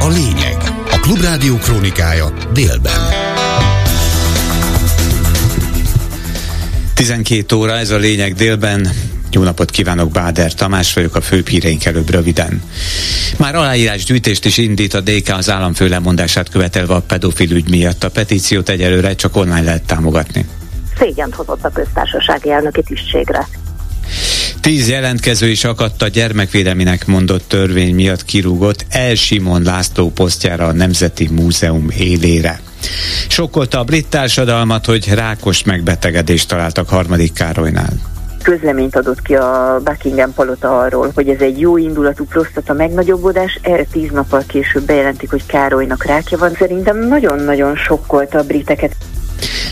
A lényeg. A Klubrádió krónikája délben. 12 óra, ez a lényeg délben. Jó napot kívánok, Báder Tamás vagyok, a főbb híreink előbb röviden. Már aláírás gyűjtést is indít a DK az államfő lemondását követelve a pedofil ügy miatt. A petíciót egyelőre csak online lehet támogatni. Szégyent hozott a köztársasági elnöki tisztségre. Tíz jelentkező is akadt a gyermekvédelminek mondott törvény miatt kirúgott El Simon László posztjára a Nemzeti Múzeum élére. Sokkolta a brit társadalmat, hogy rákos megbetegedést találtak harmadik Károlynál közleményt adott ki a Buckingham palota arról, hogy ez egy jó indulatú prostata megnagyobbodás, erre tíz nappal később bejelentik, hogy Károlynak rákja van. Szerintem nagyon-nagyon sokkolta a briteket.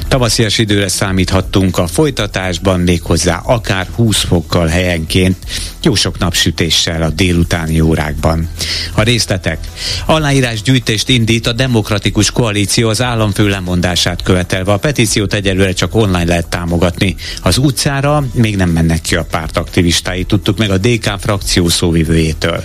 Tavaszias időre számíthattunk a folytatásban, méghozzá akár 20 fokkal helyenként, jó sok napsütéssel a délutáni órákban. A részletek. Aláírás gyűjtést indít a Demokratikus Koalíció az államfő lemondását követelve. A petíciót egyelőre csak online lehet támogatni. Az utcára még nem mennek ki a párt aktivistái, tudtuk meg a DK frakció szóvivőjétől.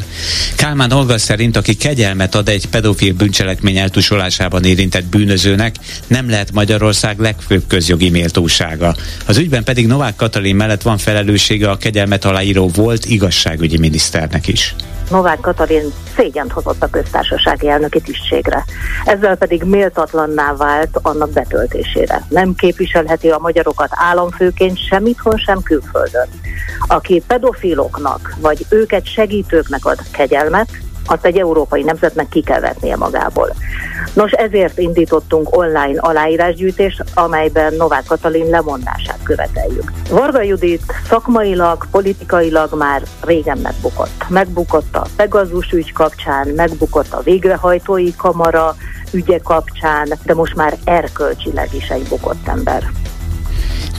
Kálmán Olga szerint, aki kegyelmet ad egy pedofil bűncselekmény eltusolásában érintett bűnözőnek, nem lehet Magyarország legfőbb közjogi méltósága. Az ügyben pedig Novák Katalin mellett van felelőssége a kegyelmet aláíró volt igazságügyi miniszternek is. Novák Katalin szégyent hozott a köztársasági elnöki tisztségre. Ezzel pedig méltatlanná vált annak betöltésére. Nem képviselheti a magyarokat államfőként sem itthon, sem külföldön. Aki pedofiloknak vagy őket segítőknek ad kegyelmet, azt egy európai nemzetnek ki kell vetnie magából. Nos, ezért indítottunk online aláírásgyűjtést, amelyben Novák Katalin lemondását követeljük. Varga Judit szakmailag, politikailag már régen megbukott. Megbukott a Pegazus ügy kapcsán, megbukott a végrehajtói kamara ügye kapcsán, de most már erkölcsileg is egy bukott ember.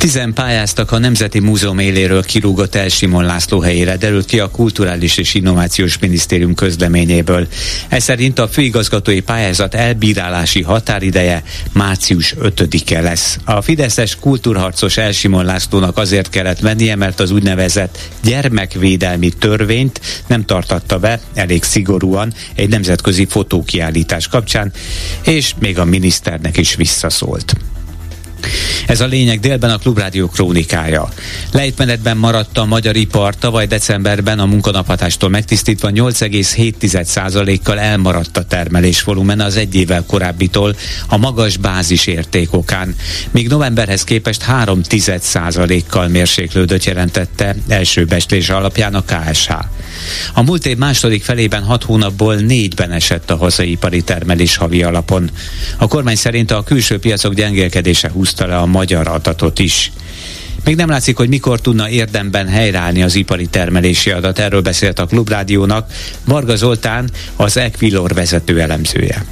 Tizen pályáztak a Nemzeti Múzeum éléről kirúgott El Simon László helyére, derült ki a Kulturális és Innovációs Minisztérium közleményéből. Ez szerint a főigazgatói pályázat elbírálási határideje március 5-e lesz. A Fideszes kultúrharcos El Simon Lászlónak azért kellett mennie, mert az úgynevezett gyermekvédelmi törvényt nem tartatta be elég szigorúan egy nemzetközi fotókiállítás kapcsán, és még a miniszternek is visszaszólt. Ez a lényeg délben a Klubrádió krónikája. Lejtmenetben maradt a magyar ipar, tavaly decemberben a munkanaphatástól megtisztítva 8,7%-kal elmaradt a termelés volumen az egy évvel korábbitól a magas bázis értékokán, míg novemberhez képest 3,1%-kal mérséklődött jelentette első beslés alapján a KSH. A múlt év második felében 6 hónapból négyben esett a hazai ipari termelés havi alapon. A kormány szerint a külső piacok gyengélkedése húzta le a magyar adatot is. Még nem látszik, hogy mikor tudna érdemben helyreállni az ipari termelési adat. Erről beszélt a Klubrádiónak Varga Zoltán, az Equilor vezető elemzője.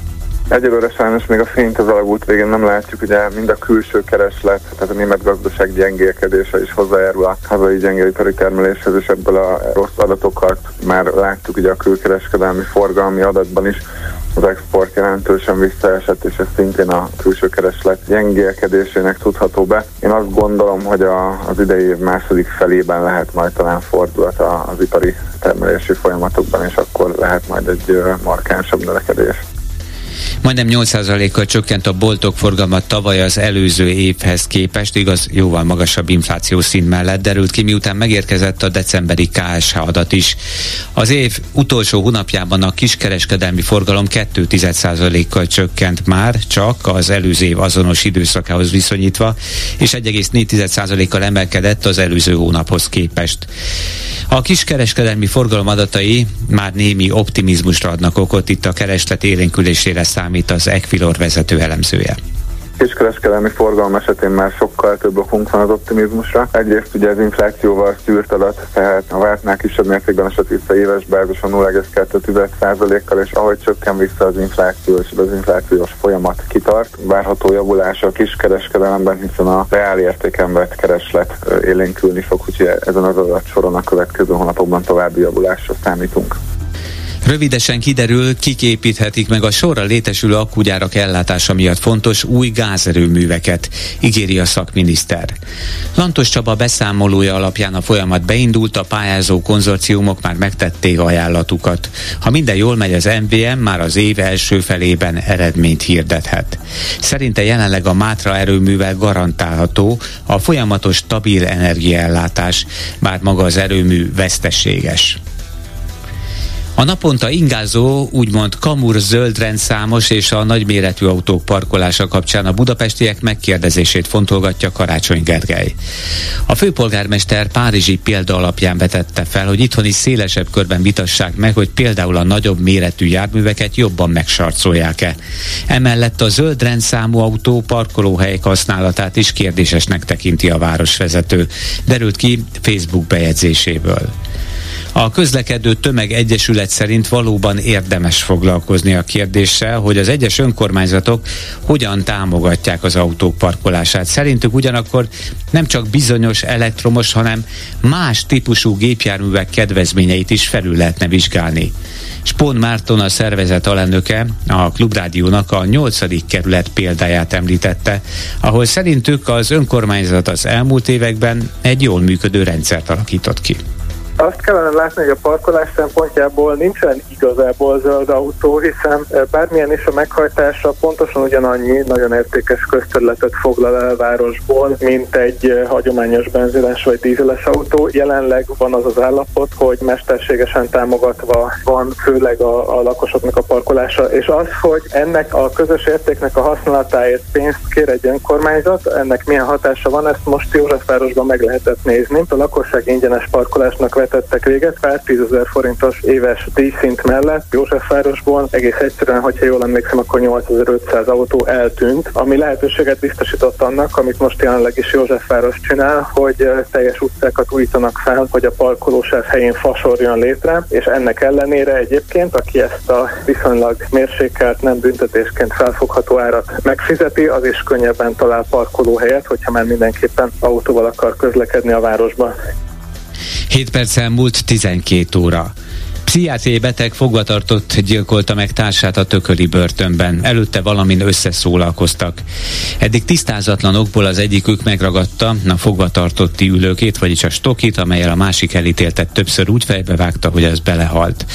Egyelőre sajnos még a fényt az alagút végén nem látjuk, ugye mind a külső kereslet, tehát a német gazdaság gyengélkedése is hozzájárul a hazai gyengélipari termeléshez, és ebből a rossz adatokat már láttuk ugye a külkereskedelmi forgalmi adatban is, az export jelentősen visszaesett, és ez szintén a külső kereslet gyengélkedésének tudható be. Én azt gondolom, hogy a, az idei év második felében lehet majd talán fordulat az ipari termelési folyamatokban, és akkor lehet majd egy markánsabb növekedés. Majdnem 8%-kal csökkent a boltok forgalma tavaly az előző évhez képest, igaz, jóval magasabb infláció szint mellett derült ki, miután megérkezett a decemberi KSH adat is. Az év utolsó hónapjában a kiskereskedelmi forgalom 2,1%-kal csökkent már, csak az előző év azonos időszakához viszonyítva, és 1,4%-kal emelkedett az előző hónaphoz képest. A kiskereskedelmi forgalom adatai már némi optimizmusra adnak okot, itt a kereslet élénkülésére számít az Equilor vezető elemzője kiskereskedelmi forgalom esetén már sokkal több okunk van az optimizmusra. Egyrészt ugye az inflációval szűrt adat, tehát a vártnál kisebb mértékben esett vissza éves bázison 0,2%-kal, és ahogy csökken vissza az infláció, és az inflációs folyamat kitart, várható javulás a kiskereskedelemben, hiszen a reál vett kereslet élénkülni fog, úgyhogy ezen az adatsoron a következő hónapokban további javulásra számítunk. Rövidesen kiderül, kik építhetik meg a sorra létesülő akkugyárak ellátása miatt fontos új gázerőműveket, ígéri a szakminiszter. Lantos Csaba beszámolója alapján a folyamat beindult, a pályázó konzorciumok már megtették ajánlatukat. Ha minden jól megy, az MVM már az év első felében eredményt hirdethet. Szerinte jelenleg a Mátra erőművel garantálható a folyamatos stabil energiaellátás, bár maga az erőmű veszteséges. A naponta ingázó, úgymond kamur zöld rendszámos és a nagyméretű autók parkolása kapcsán a budapestiek megkérdezését fontolgatja Karácsony Gergely. A főpolgármester Párizsi példa alapján vetette fel, hogy itthoni szélesebb körben vitassák meg, hogy például a nagyobb méretű járműveket jobban megsarcolják-e. Emellett a zöld rendszámú autó parkolóhelyek használatát is kérdésesnek tekinti a városvezető, derült ki Facebook bejegyzéséből. A közlekedő tömeg egyesület szerint valóban érdemes foglalkozni a kérdéssel, hogy az egyes önkormányzatok hogyan támogatják az autók parkolását. Szerintük ugyanakkor nem csak bizonyos elektromos, hanem más típusú gépjárművek kedvezményeit is felül lehetne vizsgálni. Spon Márton a szervezet alelnöke a Klubrádiónak a 8. kerület példáját említette, ahol szerintük az önkormányzat az elmúlt években egy jól működő rendszert alakított ki. Azt kellene látni, hogy a parkolás szempontjából nincsen igazából zöld autó, hiszen bármilyen is a meghajtása pontosan ugyanannyi nagyon értékes közterületet foglal el városból, mint egy hagyományos benzines vagy dízeles autó. Jelenleg van az az állapot, hogy mesterségesen támogatva van főleg a, a lakosoknak a parkolása, és az, hogy ennek a közös értéknek a használatáért pénzt kér egy önkormányzat, ennek milyen hatása van, ezt most Józsefvárosban meg lehetett nézni. A lakosság ingyenes parkolásnak vetettek véget, pár tízezer forintos éves díjszint mellett Józsefvárosból egész egyszerűen, hogyha jól emlékszem, akkor 8500 autó eltűnt, ami lehetőséget biztosított annak, amit most jelenleg is Józsefváros csinál, hogy teljes utcákat újítanak fel, hogy a parkolósáv helyén fasor létre, és ennek ellenére egyébként, aki ezt a viszonylag mérsékelt, nem büntetésként felfogható árat megfizeti, az is könnyebben talál parkolóhelyet, hogyha már mindenképpen autóval akar közlekedni a városba. 7 perc elmúlt 12 óra. Pszichiátriai beteg fogvatartott gyilkolta meg társát a tököli börtönben. Előtte valamin összeszólalkoztak. Eddig tisztázatlan okból az egyikük megragadta a fogvatartotti ülőkét, vagyis a stokit, amelyel a másik elítéltet többször úgy fejbevágta, hogy az belehalt.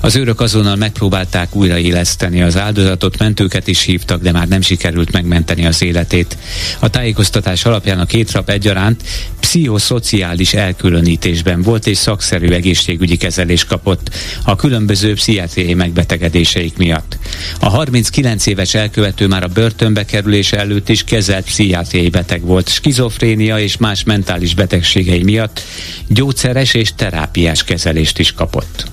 Az őrök azonnal megpróbálták újraéleszteni az áldozatot, mentőket is hívtak, de már nem sikerült megmenteni az életét. A tájékoztatás alapján a két rap egyaránt pszichoszociális elkülönítésben volt és szakszerű egészségügyi kezelés kapott a különböző pszichiátriai megbetegedéseik miatt. A 39 éves elkövető már a börtönbe kerülése előtt is kezelt pszichiátriai beteg volt, skizofrénia és más mentális betegségei miatt gyógyszeres és terápiás kezelést is kapott.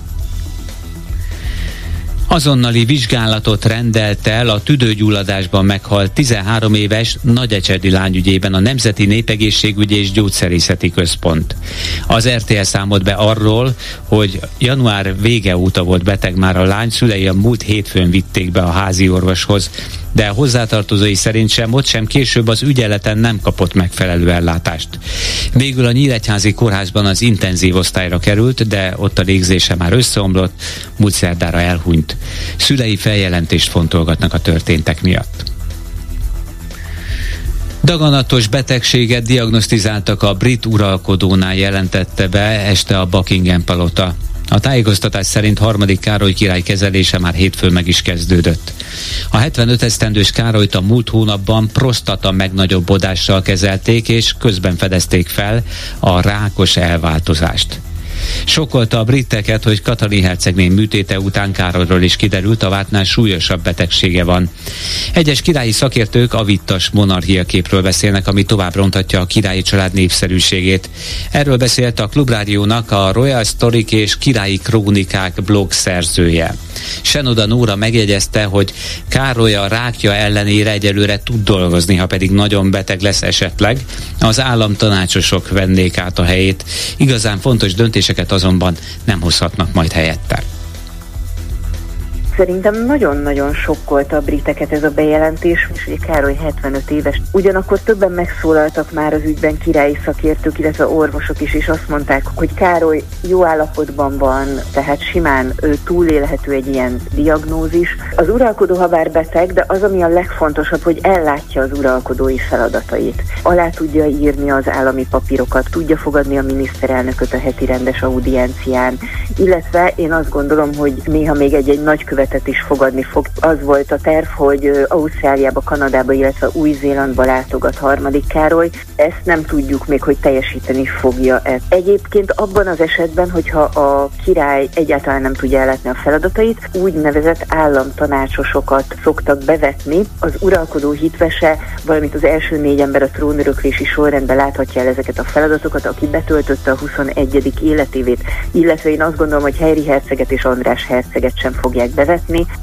Azonnali vizsgálatot rendelt el a tüdőgyulladásban meghalt 13 éves nagyecsedi lányügyében a Nemzeti Népegészségügyi és Gyógyszerészeti Központ. Az RTL számolt be arról, hogy január vége óta volt beteg már a lány, szülei a múlt hétfőn vitték be a házi orvoshoz, de hozzátartozói szerint sem ott sem később az ügyeleten nem kapott megfelelő ellátást. Végül a Nyíregyházi kórházban az intenzív osztályra került, de ott a légzése már összeomlott, múlt szerdára elhunyt. Szülei feljelentést fontolgatnak a történtek miatt. Daganatos betegséget diagnosztizáltak a brit uralkodónál jelentette be este a Buckingham palota. A tájékoztatás szerint harmadik Károly király kezelése már hétfőn meg is kezdődött. A 75 esztendős Károlyt a múlt hónapban prostata megnagyobbodással kezelték, és közben fedezték fel a rákos elváltozást. Sokolta a briteket, hogy Katalin hercegné műtéte után Károlyról is kiderült, a vártnál súlyosabb betegsége van. Egyes királyi szakértők a vittas monarchia képről beszélnek, ami tovább rontatja a királyi család népszerűségét. Erről beszélt a Klubrádiónak a Royal Story és Királyi Krónikák blog szerzője. Senoda Nóra megjegyezte, hogy Károly a rákja ellenére egyelőre tud dolgozni, ha pedig nagyon beteg lesz esetleg. Az államtanácsosok vennék át a helyét. Igazán fontos döntéseket azonban nem hozhatnak majd helyette. Szerintem nagyon-nagyon sokkolta a briteket ez a bejelentés, és ugye Károly 75 éves. Ugyanakkor többen megszólaltak már az ügyben királyi szakértők, illetve orvosok is, és azt mondták, hogy Károly jó állapotban van, tehát simán ő túlélhető egy ilyen diagnózis. Az uralkodó ha beteg, de az, ami a legfontosabb, hogy ellátja az uralkodói feladatait. Alá tudja írni az állami papírokat, tudja fogadni a miniszterelnököt a heti rendes audiencián, illetve én azt gondolom, hogy néha még egy-egy nagykövetet is fogadni fog. Az volt a terv, hogy Ausztráliába, Kanadába, illetve Új-Zélandba látogat harmadik Károly. Ezt nem tudjuk még, hogy teljesíteni fogja ezt. Egyébként abban az esetben, hogyha a király egyáltalán nem tudja ellátni a feladatait, úgynevezett államtanácsosokat szoktak bevetni. Az uralkodó hitvese, valamint az első négy ember a trónöröklési sorrendben láthatja el ezeket a feladatokat, aki betöltötte a 21. életévét, illetve én azt gondolom, hogy Henry herceget és András herceget sem fogják bevetni.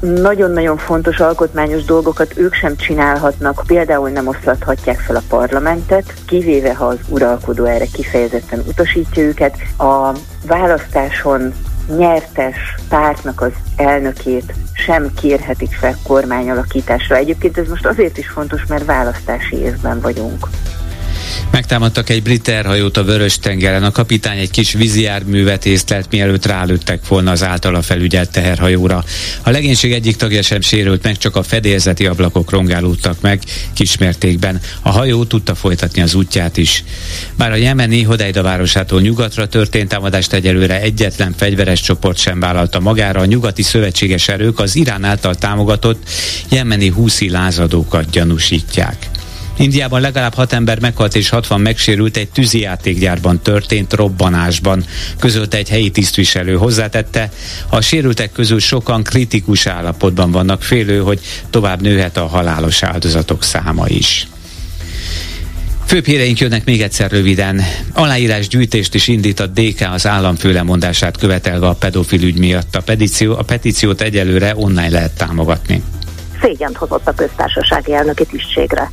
Nagyon-nagyon fontos alkotmányos dolgokat ők sem csinálhatnak, például nem oszlathatják fel a parlamentet, kivéve ha az uralkodó erre kifejezetten utasítja őket. A választáson nyertes pártnak az elnökét sem kérhetik fel kormányalakításra. Egyébként ez most azért is fontos, mert választási évben vagyunk. Megtámadtak egy brit terhajót a Vörös tengeren. A kapitány egy kis vízijárművet észlelt, mielőtt rálőttek volna az általa felügyelt teherhajóra. A legénység egyik tagja sem sérült meg, csak a fedélzeti ablakok rongálódtak meg kismértékben. A hajó tudta folytatni az útját is. Bár a jemeni Hodeida városától nyugatra történt támadást egyelőre egyetlen fegyveres csoport sem vállalta magára, a nyugati szövetséges erők az Irán által támogatott jemeni húszi lázadókat gyanúsítják. Indiában legalább hat ember meghalt és 60 megsérült egy tűzijátékgyárban történt robbanásban, közölte egy helyi tisztviselő. Hozzátette, a sérültek közül sokan kritikus állapotban vannak, félő, hogy tovább nőhet a halálos áldozatok száma is. Főbb híreink jönnek még egyszer röviden. Aláírás gyűjtést is indít a DK az államfő lemondását követelve a pedofil ügy miatt. A, petíció, a petíciót egyelőre online lehet támogatni. Szégyent hozott a köztársasági elnöki tisztségre.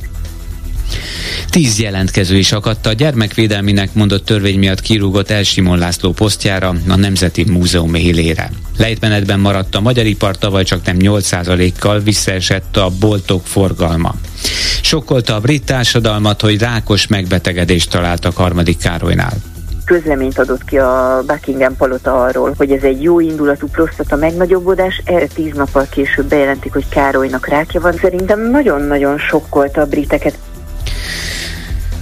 Tíz jelentkező is akadt a gyermekvédelminek mondott törvény miatt kirúgott Elsimon László posztjára a Nemzeti Múzeum élére. Lejtmenetben maradt a magyar ipar, tavaly csak nem 8%-kal visszaesett a boltok forgalma. Sokkolta a brit társadalmat, hogy rákos megbetegedést találtak harmadik Károlynál közleményt adott ki a Buckingham palota arról, hogy ez egy jó indulatú prostata megnagyobbodás, erre tíz nappal később bejelentik, hogy Károlynak rákja van. Szerintem nagyon-nagyon sokkolta a briteket.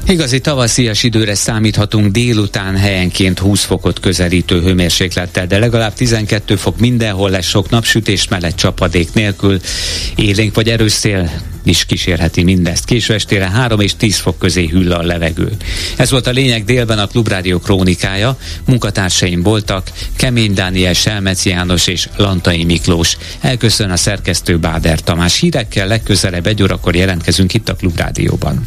Igazi tavaszias időre számíthatunk délután helyenként 20 fokot közelítő hőmérséklettel, de legalább 12 fok mindenhol lesz sok napsütés mellett csapadék nélkül. Élénk vagy erős szél is kísérheti mindezt. Késő estére 3 és 10 fok közé hüll a levegő. Ez volt a lényeg délben a Klubrádió krónikája. Munkatársaim voltak Kemény Dániel, Selmec János és Lantai Miklós. Elköszön a szerkesztő Báder Tamás. Hírekkel legközelebb egy órakor jelentkezünk itt a Klubrádióban.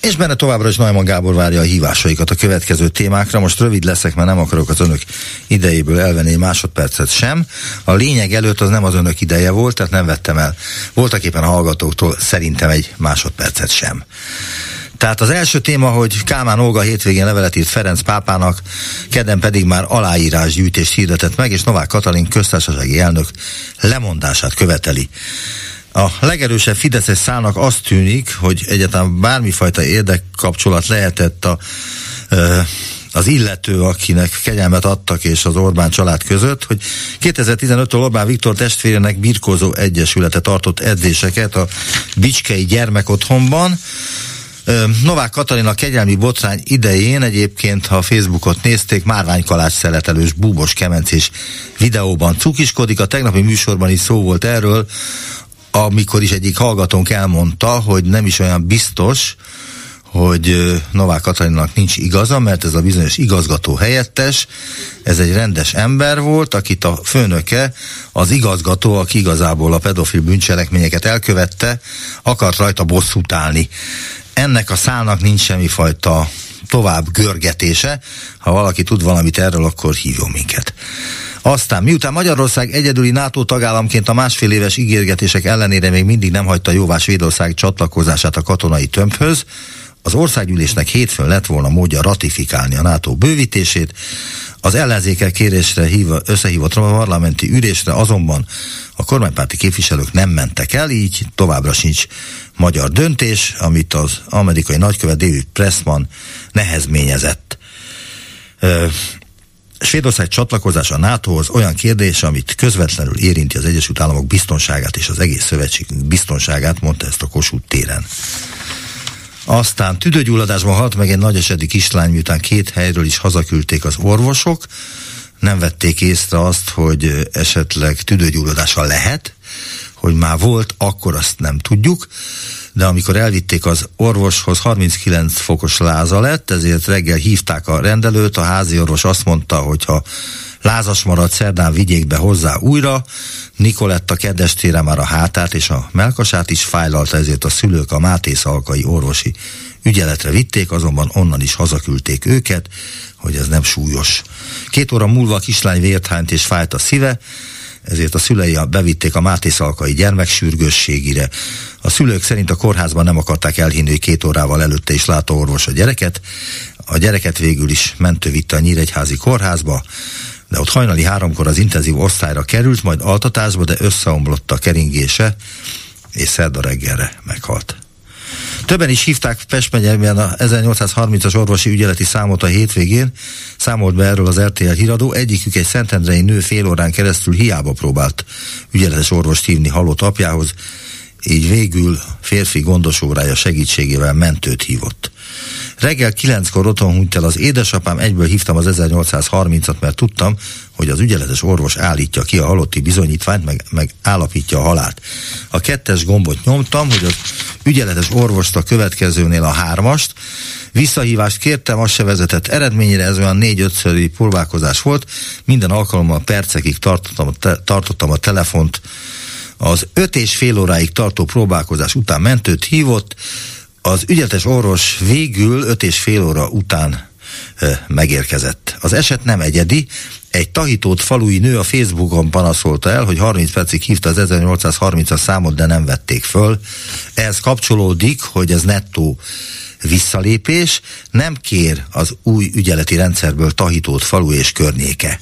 És benne továbbra is Najman Gábor várja a hívásaikat a következő témákra. Most rövid leszek, mert nem akarok az önök idejéből elvenni másodpercet sem. A lényeg előtt az nem az önök ideje volt, tehát nem vettem el voltak éppen a hallgatóktól szerintem egy másodpercet sem. Tehát az első téma, hogy Kálmán Olga hétvégén levelet írt Ferenc pápának, kedden pedig már aláírásgyűjtést hirdetett meg, és Novák Katalin köztársasági elnök lemondását követeli. A legerősebb Fideszes szállnak azt tűnik, hogy egyáltalán bármifajta érdekkapcsolat lehetett a, az illető, akinek kegyelmet adtak és az Orbán család között, hogy 2015-től Orbán Viktor testvérének birkózó egyesülete tartott edzéseket a Bicskei gyermekotthonban, Novák Katalina kegyelmi botrány idején egyébként, ha a Facebookot nézték, márványkalás szeletelős búbos kemencés videóban cukiskodik. A tegnapi műsorban is szó volt erről, amikor is egyik hallgatónk elmondta, hogy nem is olyan biztos, hogy Novák Katalinnak nincs igaza, mert ez a bizonyos igazgató helyettes, ez egy rendes ember volt, akit a főnöke, az igazgató, aki igazából a pedofil bűncselekményeket elkövette, akart rajta bosszút állni. Ennek a szálnak nincs semmifajta tovább görgetése. Ha valaki tud valamit erről, akkor hívjon minket. Aztán, miután Magyarország egyedüli NATO tagállamként a másfél éves ígérgetések ellenére még mindig nem hagyta jóvá Svédország csatlakozását a katonai tömbhöz, az országgyűlésnek hétfőn lett volna módja ratifikálni a NATO bővítését, az ellenzékek kérésre hívva, összehívott a parlamenti ülésre azonban a kormánypárti képviselők nem mentek el, így továbbra sincs magyar döntés, amit az amerikai nagykövet David Pressman nehezményezett. Svédország csatlakozása a NATO-hoz olyan kérdés, amit közvetlenül érinti az Egyesült Államok biztonságát és az egész szövetség biztonságát, mondta ezt a Kossuth téren. Aztán tüdőgyulladásban halt meg egy nagyesedi kislány, miután két helyről is hazaküldték az orvosok. Nem vették észre azt, hogy esetleg tüdőgyulladása lehet, hogy már volt, akkor azt nem tudjuk de amikor elvitték az orvoshoz, 39 fokos láza lett, ezért reggel hívták a rendelőt, a házi orvos azt mondta, hogy ha lázas maradt, szerdán vigyék be hozzá újra, Nikoletta kedestére már a hátát és a melkasát is fájlalta, ezért a szülők a Máté Szalkai orvosi ügyeletre vitték, azonban onnan is hazaküldték őket, hogy ez nem súlyos. Két óra múlva a kislány vért hányt és fájt a szíve, ezért a szülei bevitték a Máté Szalkai gyermeksürgősségire. A szülők szerint a kórházban nem akarták elhinni, hogy két órával előtte is látta orvos a gyereket. A gyereket végül is mentő vitte a Nyíregyházi kórházba, de ott hajnali háromkor az intenzív osztályra került, majd altatásba, de összeomlott a keringése, és szerda reggelre meghalt. Többen is hívták Pest megyében a 1830-as orvosi ügyeleti számot a hétvégén, számolt be erről az RTL híradó, egyikük egy szentendrei nő fél órán keresztül hiába próbált ügyeletes orvost hívni halott apjához, így végül férfi gondosórája segítségével mentőt hívott. Reggel kilenckor otthon hunyt el az édesapám, egyből hívtam az 1830-at, mert tudtam, hogy az ügyeletes orvos állítja ki a halotti bizonyítványt, meg, meg állapítja a halált. A kettes gombot nyomtam, hogy az ügyeletes orvost a következőnél a hármast, Visszahívást kértem, az se vezetett eredményre, ez olyan négy-ötszöri próbálkozás volt. Minden alkalommal percekig tartottam, te, tartottam a telefont. Az öt és fél óráig tartó próbálkozás után mentőt hívott, az ügyeletes orvos végül öt és fél óra után megérkezett. Az eset nem egyedi, egy tahitót falui nő a Facebookon panaszolta el, hogy 30 percig hívta az 1830-as számot, de nem vették föl. Ehhez kapcsolódik, hogy ez nettó visszalépés, nem kér az új ügyeleti rendszerből tahitót falu és környéke.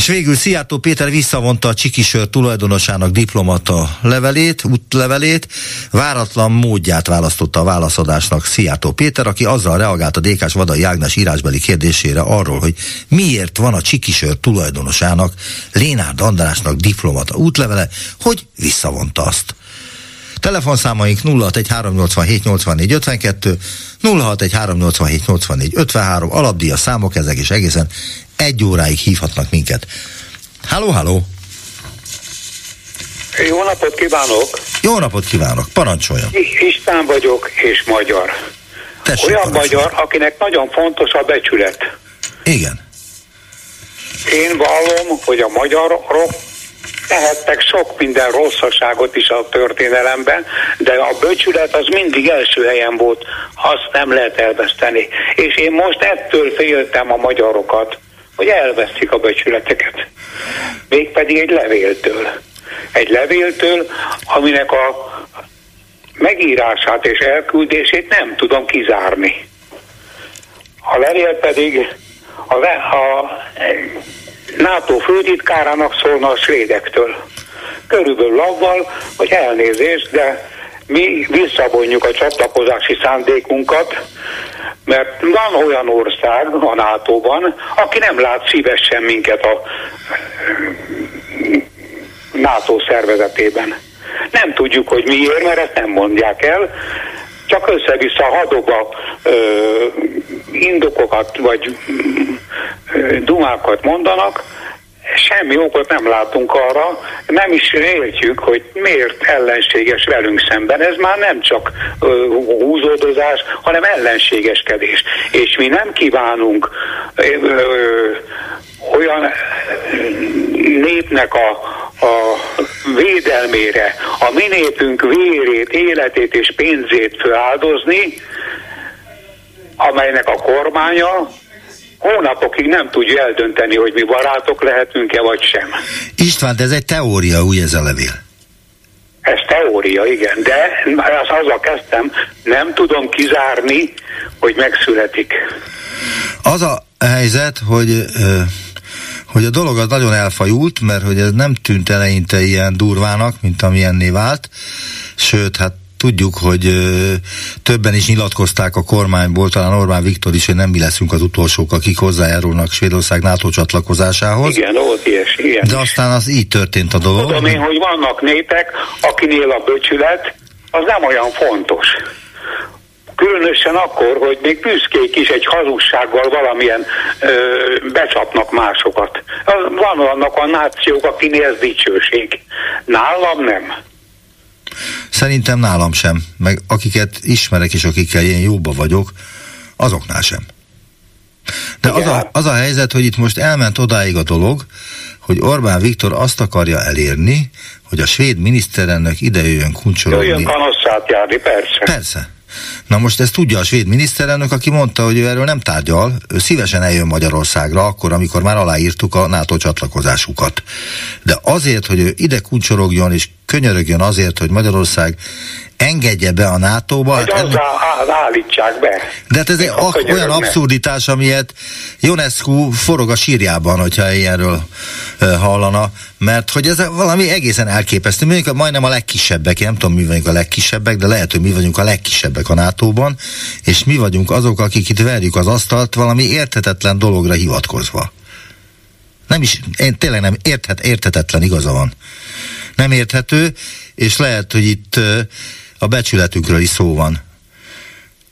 És végül Szijjártó Péter visszavonta a csikisör tulajdonosának diplomata levelét, útlevelét, váratlan módját választotta a válaszadásnak Szijjártó Péter, aki azzal reagált a DK-s Vadai Ágnes írásbeli kérdésére arról, hogy miért van a csikisör tulajdonosának Lénárd Andrásnak diplomata útlevele, hogy visszavonta azt. Telefonszámaink 0613878452, 0613878453, alapdíja számok ezek, és egészen egy óráig hívhatnak minket. Halló, halló! Jó napot kívánok! Jó napot kívánok, parancsoljon! István vagyok, és magyar. Tessék, Olyan magyar, akinek nagyon fontos a becsület. Igen. Én vallom, hogy a magyarok tehettek sok minden rosszaságot is a történelemben, de a böcsület az mindig első helyen volt, azt nem lehet elveszteni. És én most ettől féltem a magyarokat, hogy elveszik a becsületeket. Mégpedig egy levéltől. Egy levéltől, aminek a megírását és elküldését nem tudom kizárni. A levél pedig a, a NATO főtitkárának szólna a svédektől. Körülbelül avval, hogy elnézést, de mi visszavonjuk a csatlakozási szándékunkat, mert van olyan ország a NATO-ban, aki nem lát szívesen minket a NATO szervezetében. Nem tudjuk, hogy miért, mert ezt nem mondják el, csak össze-vissza hadogva ö, indokokat vagy ö, dumákat mondanak, semmi okot nem látunk arra, nem is értjük, hogy miért ellenséges velünk szemben. Ez már nem csak ö, húzódozás, hanem ellenségeskedés. És mi nem kívánunk ö, ö, olyan népnek a, a védelmére, a mi népünk vérét, életét és pénzét feláldozni, amelynek a kormánya hónapokig nem tudja eldönteni, hogy mi barátok lehetünk-e vagy sem. István, de ez egy teória, úgy ez a levél. Ez teória, igen, de az azzal kezdtem, nem tudom kizárni, hogy megszületik. Az a helyzet, hogy hogy a dolog az nagyon elfajult, mert hogy ez nem tűnt eleinte ilyen durvának, mint amilyenné vált, sőt, hát tudjuk, hogy többen is nyilatkozták a kormányból, talán Orbán Viktor is, hogy nem mi leszünk az utolsók, akik hozzájárulnak Svédország NATO csatlakozásához. Igen, volt ilyes, igen. De aztán az így történt a dolog. Tudom én, hogy vannak népek, akinél a böcsület az nem olyan fontos. Különösen akkor, hogy még büszkék is egy hazugsággal valamilyen ö, becsapnak másokat. Van annak a nációk, akinél ez dicsőség. Nálam nem. Szerintem nálam sem, meg akiket ismerek és akikkel én jóba vagyok, azoknál sem. De az a, az a helyzet, hogy itt most elment odáig a dolog, hogy Orbán Viktor azt akarja elérni, hogy a svéd miniszterelnök idejöjjön kuncsorogni. Jöjjön kanosszát járni, persze. Persze. Na most ezt tudja a svéd miniszterelnök, aki mondta, hogy ő erről nem tárgyal, ő szívesen eljön Magyarországra, akkor, amikor már aláírtuk a NATO csatlakozásukat. De azért, hogy ő ide kuncsorogjon és könyörögjön azért, hogy Magyarország engedje be a NATO-ba. Hát azzá állítsák be. De hát ez egy ak- olyan abszurditás, amilyet Ionescu forog a sírjában, hogyha ilyenről hallana, mert hogy ez valami egészen elképesztő. Mi vagyunk majdnem a legkisebbek, én nem tudom, mi vagyunk a legkisebbek, de lehet, hogy mi vagyunk a legkisebbek a NATO-ban, és mi vagyunk azok, akik itt verjük az asztalt valami érthetetlen dologra hivatkozva. Nem is, én tényleg nem érthet, érthetetlen igaza van. Nem érthető, és lehet, hogy itt a becsületünkről is szó van.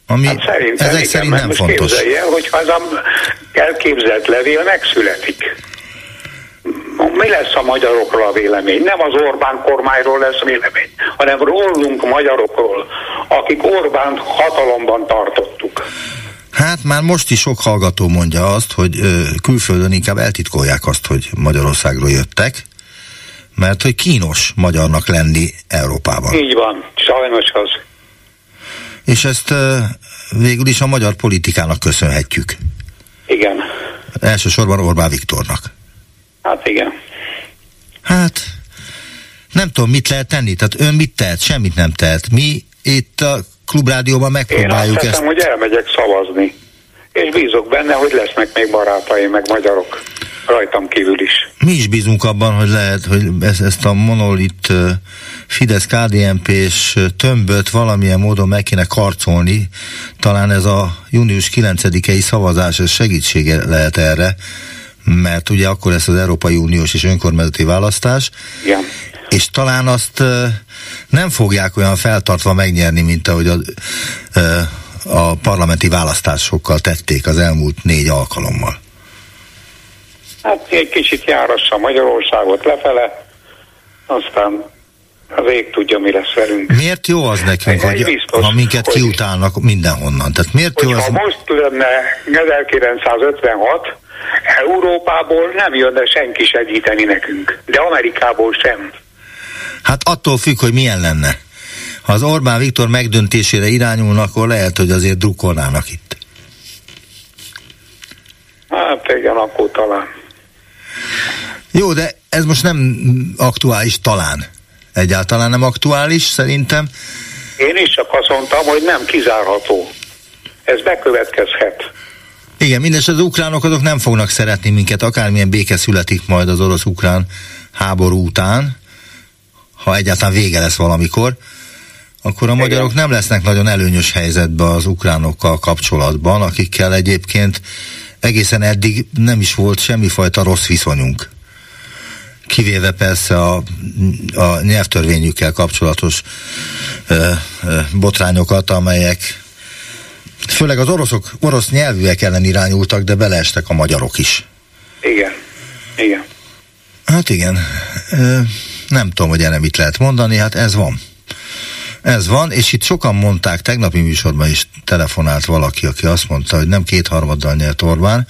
Ami hát szerintem, ezek igen, szerint nem fontos. Képzelje, hogy az a elképzelt levél megszületik. Mi lesz a magyarokról a vélemény? Nem az Orbán kormányról lesz vélemény, hanem rólunk magyarokról, akik Orbánt hatalomban tartottuk. Hát már most is sok hallgató mondja azt, hogy ö, külföldön inkább eltitkolják azt, hogy Magyarországról jöttek, mert hogy kínos magyarnak lenni Európában. Így van, sajnos az. És ezt végül is a magyar politikának köszönhetjük. Igen. Elsősorban Orbán Viktornak. Hát igen. Hát nem tudom, mit lehet tenni. Tehát ön mit tehet? Semmit nem tehet. Mi itt a klubrádióban megpróbáljuk Én azt hiszem, hogy elmegyek szavazni. És bízok benne, hogy lesznek még barátaim, meg magyarok rajtam kívül is. Mi is bízunk abban, hogy lehet, hogy ezt, ezt a monolit Fidesz KDNP és tömböt valamilyen módon meg kéne karcolni. Talán ez a június 9-i szavazás ez segítsége lehet erre, mert ugye akkor lesz az Európai Uniós és önkormányzati választás. Ja. És talán azt nem fogják olyan feltartva megnyerni, mint ahogy a, a parlamenti választásokkal tették az elmúlt négy alkalommal. Hát egy kicsit járassa Magyarországot lefele, aztán az ég tudja, mi lesz velünk. Miért jó az nekünk, hogy, biztos, ha minket hogy, kiutálnak mindenhonnan? Tehát miért jó az... Ha most lenne 1956, Európából nem jönne senki segíteni nekünk, de Amerikából sem. Hát attól függ, hogy milyen lenne. Ha az Orbán Viktor megdöntésére irányulnak, akkor lehet, hogy azért drukkolnának itt. Hát igen, akkor talán. Jó, de ez most nem aktuális talán. Egyáltalán nem aktuális, szerintem. Én is csak azt mondtam, hogy nem kizárható. Ez bekövetkezhet. Igen, mindes az ukránok azok nem fognak szeretni minket, akármilyen béke születik majd az orosz-ukrán háború után, ha egyáltalán vége lesz valamikor, akkor a Igen. magyarok nem lesznek nagyon előnyös helyzetben az ukránokkal kapcsolatban, akikkel egyébként egészen eddig nem is volt semmifajta rossz viszonyunk. Kivéve persze a, a nyelvtörvényükkel kapcsolatos ö, ö, botrányokat, amelyek főleg az oroszok, orosz nyelvűek ellen irányultak, de beleestek a magyarok is. Igen, igen. Hát igen. Nem tudom, hogy erre mit lehet mondani, hát ez van. Ez van, és itt sokan mondták, tegnapi műsorban is telefonált valaki, aki azt mondta, hogy nem kétharmaddal nyert Orbán,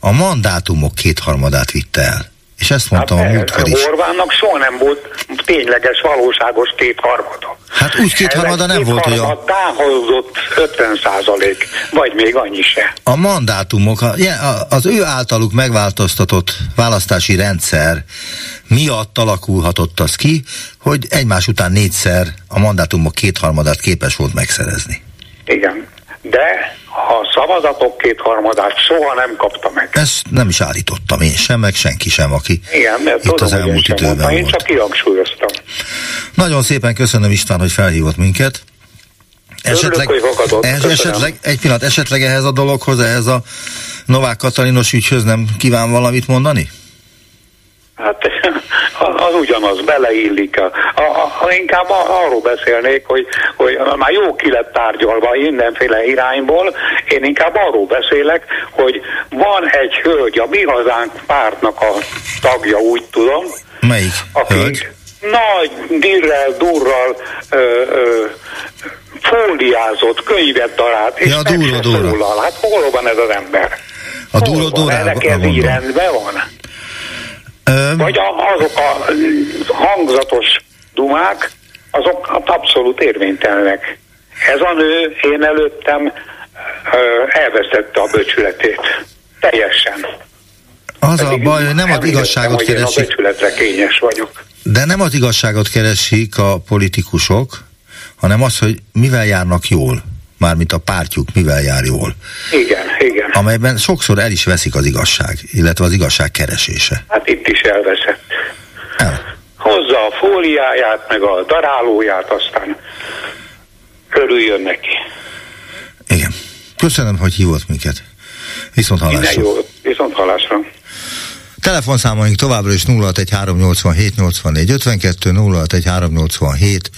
a mandátumok kétharmadát vitte el. És ezt mondtam hát, a múltkor is. Orbánnak soha nem volt tényleges, valóságos kétharmada. Hát úgy kétharmada nem volt, hogy a... Táhozott 50 százalék, vagy még annyi se. A mandátumok, az ő általuk megváltoztatott választási rendszer miatt alakulhatott az ki, hogy egymás után négyszer a mandátumok kétharmadát képes volt megszerezni. Igen, de a szavazatok kétharmadát soha nem kapta meg. Ezt nem is állítottam én sem, meg senki sem, aki Igen, mert itt tudom, az elmúlt időben mondta, Én csak kihangsúlyoztam. Nagyon szépen köszönöm István, hogy felhívott minket. Esetleg, Örülök, ehhez, esetleg, egy pillanat, esetleg ehhez a dologhoz, ehhez a Novák Katalinos ügyhöz nem kíván valamit mondani? Hát az ugyanaz, beleillik. A, a, a, inkább arról beszélnék, hogy, hogy már jó ki lett tárgyalva mindenféle irányból, én inkább arról beszélek, hogy van egy hölgy, a mi hazánk pártnak a tagja, úgy tudom. Melyik aki hölgy? Nagy dirrel, durral ö, ö, fóliázott, könyvet darált, és ja, durva, durva. Hát hol van ez az ember? A durva, durva. Ennek ez így rendben van? Vagy azok a hangzatos dumák, azok abszolút érvénytelenek. Ez a nő én előttem elvesztette a bölcsületét. Teljesen. Az Pedig a baj, hogy nem az igazságot keresik. Én a becsületre kényes vagyok. De nem az igazságot keresik a politikusok, hanem az, hogy mivel járnak jól mármint a pártjuk mivel jár jól. Igen, igen. Amelyben sokszor el is veszik az igazság, illetve az igazság keresése. Hát itt is elveszett. El. Hozza a fóliáját, meg a darálóját, aztán körüljön neki. Igen. Köszönöm, hogy hívott minket. Viszont hallásra. jó, viszont hallásra. Telefonszámaink továbbra is 061387 84 52 061387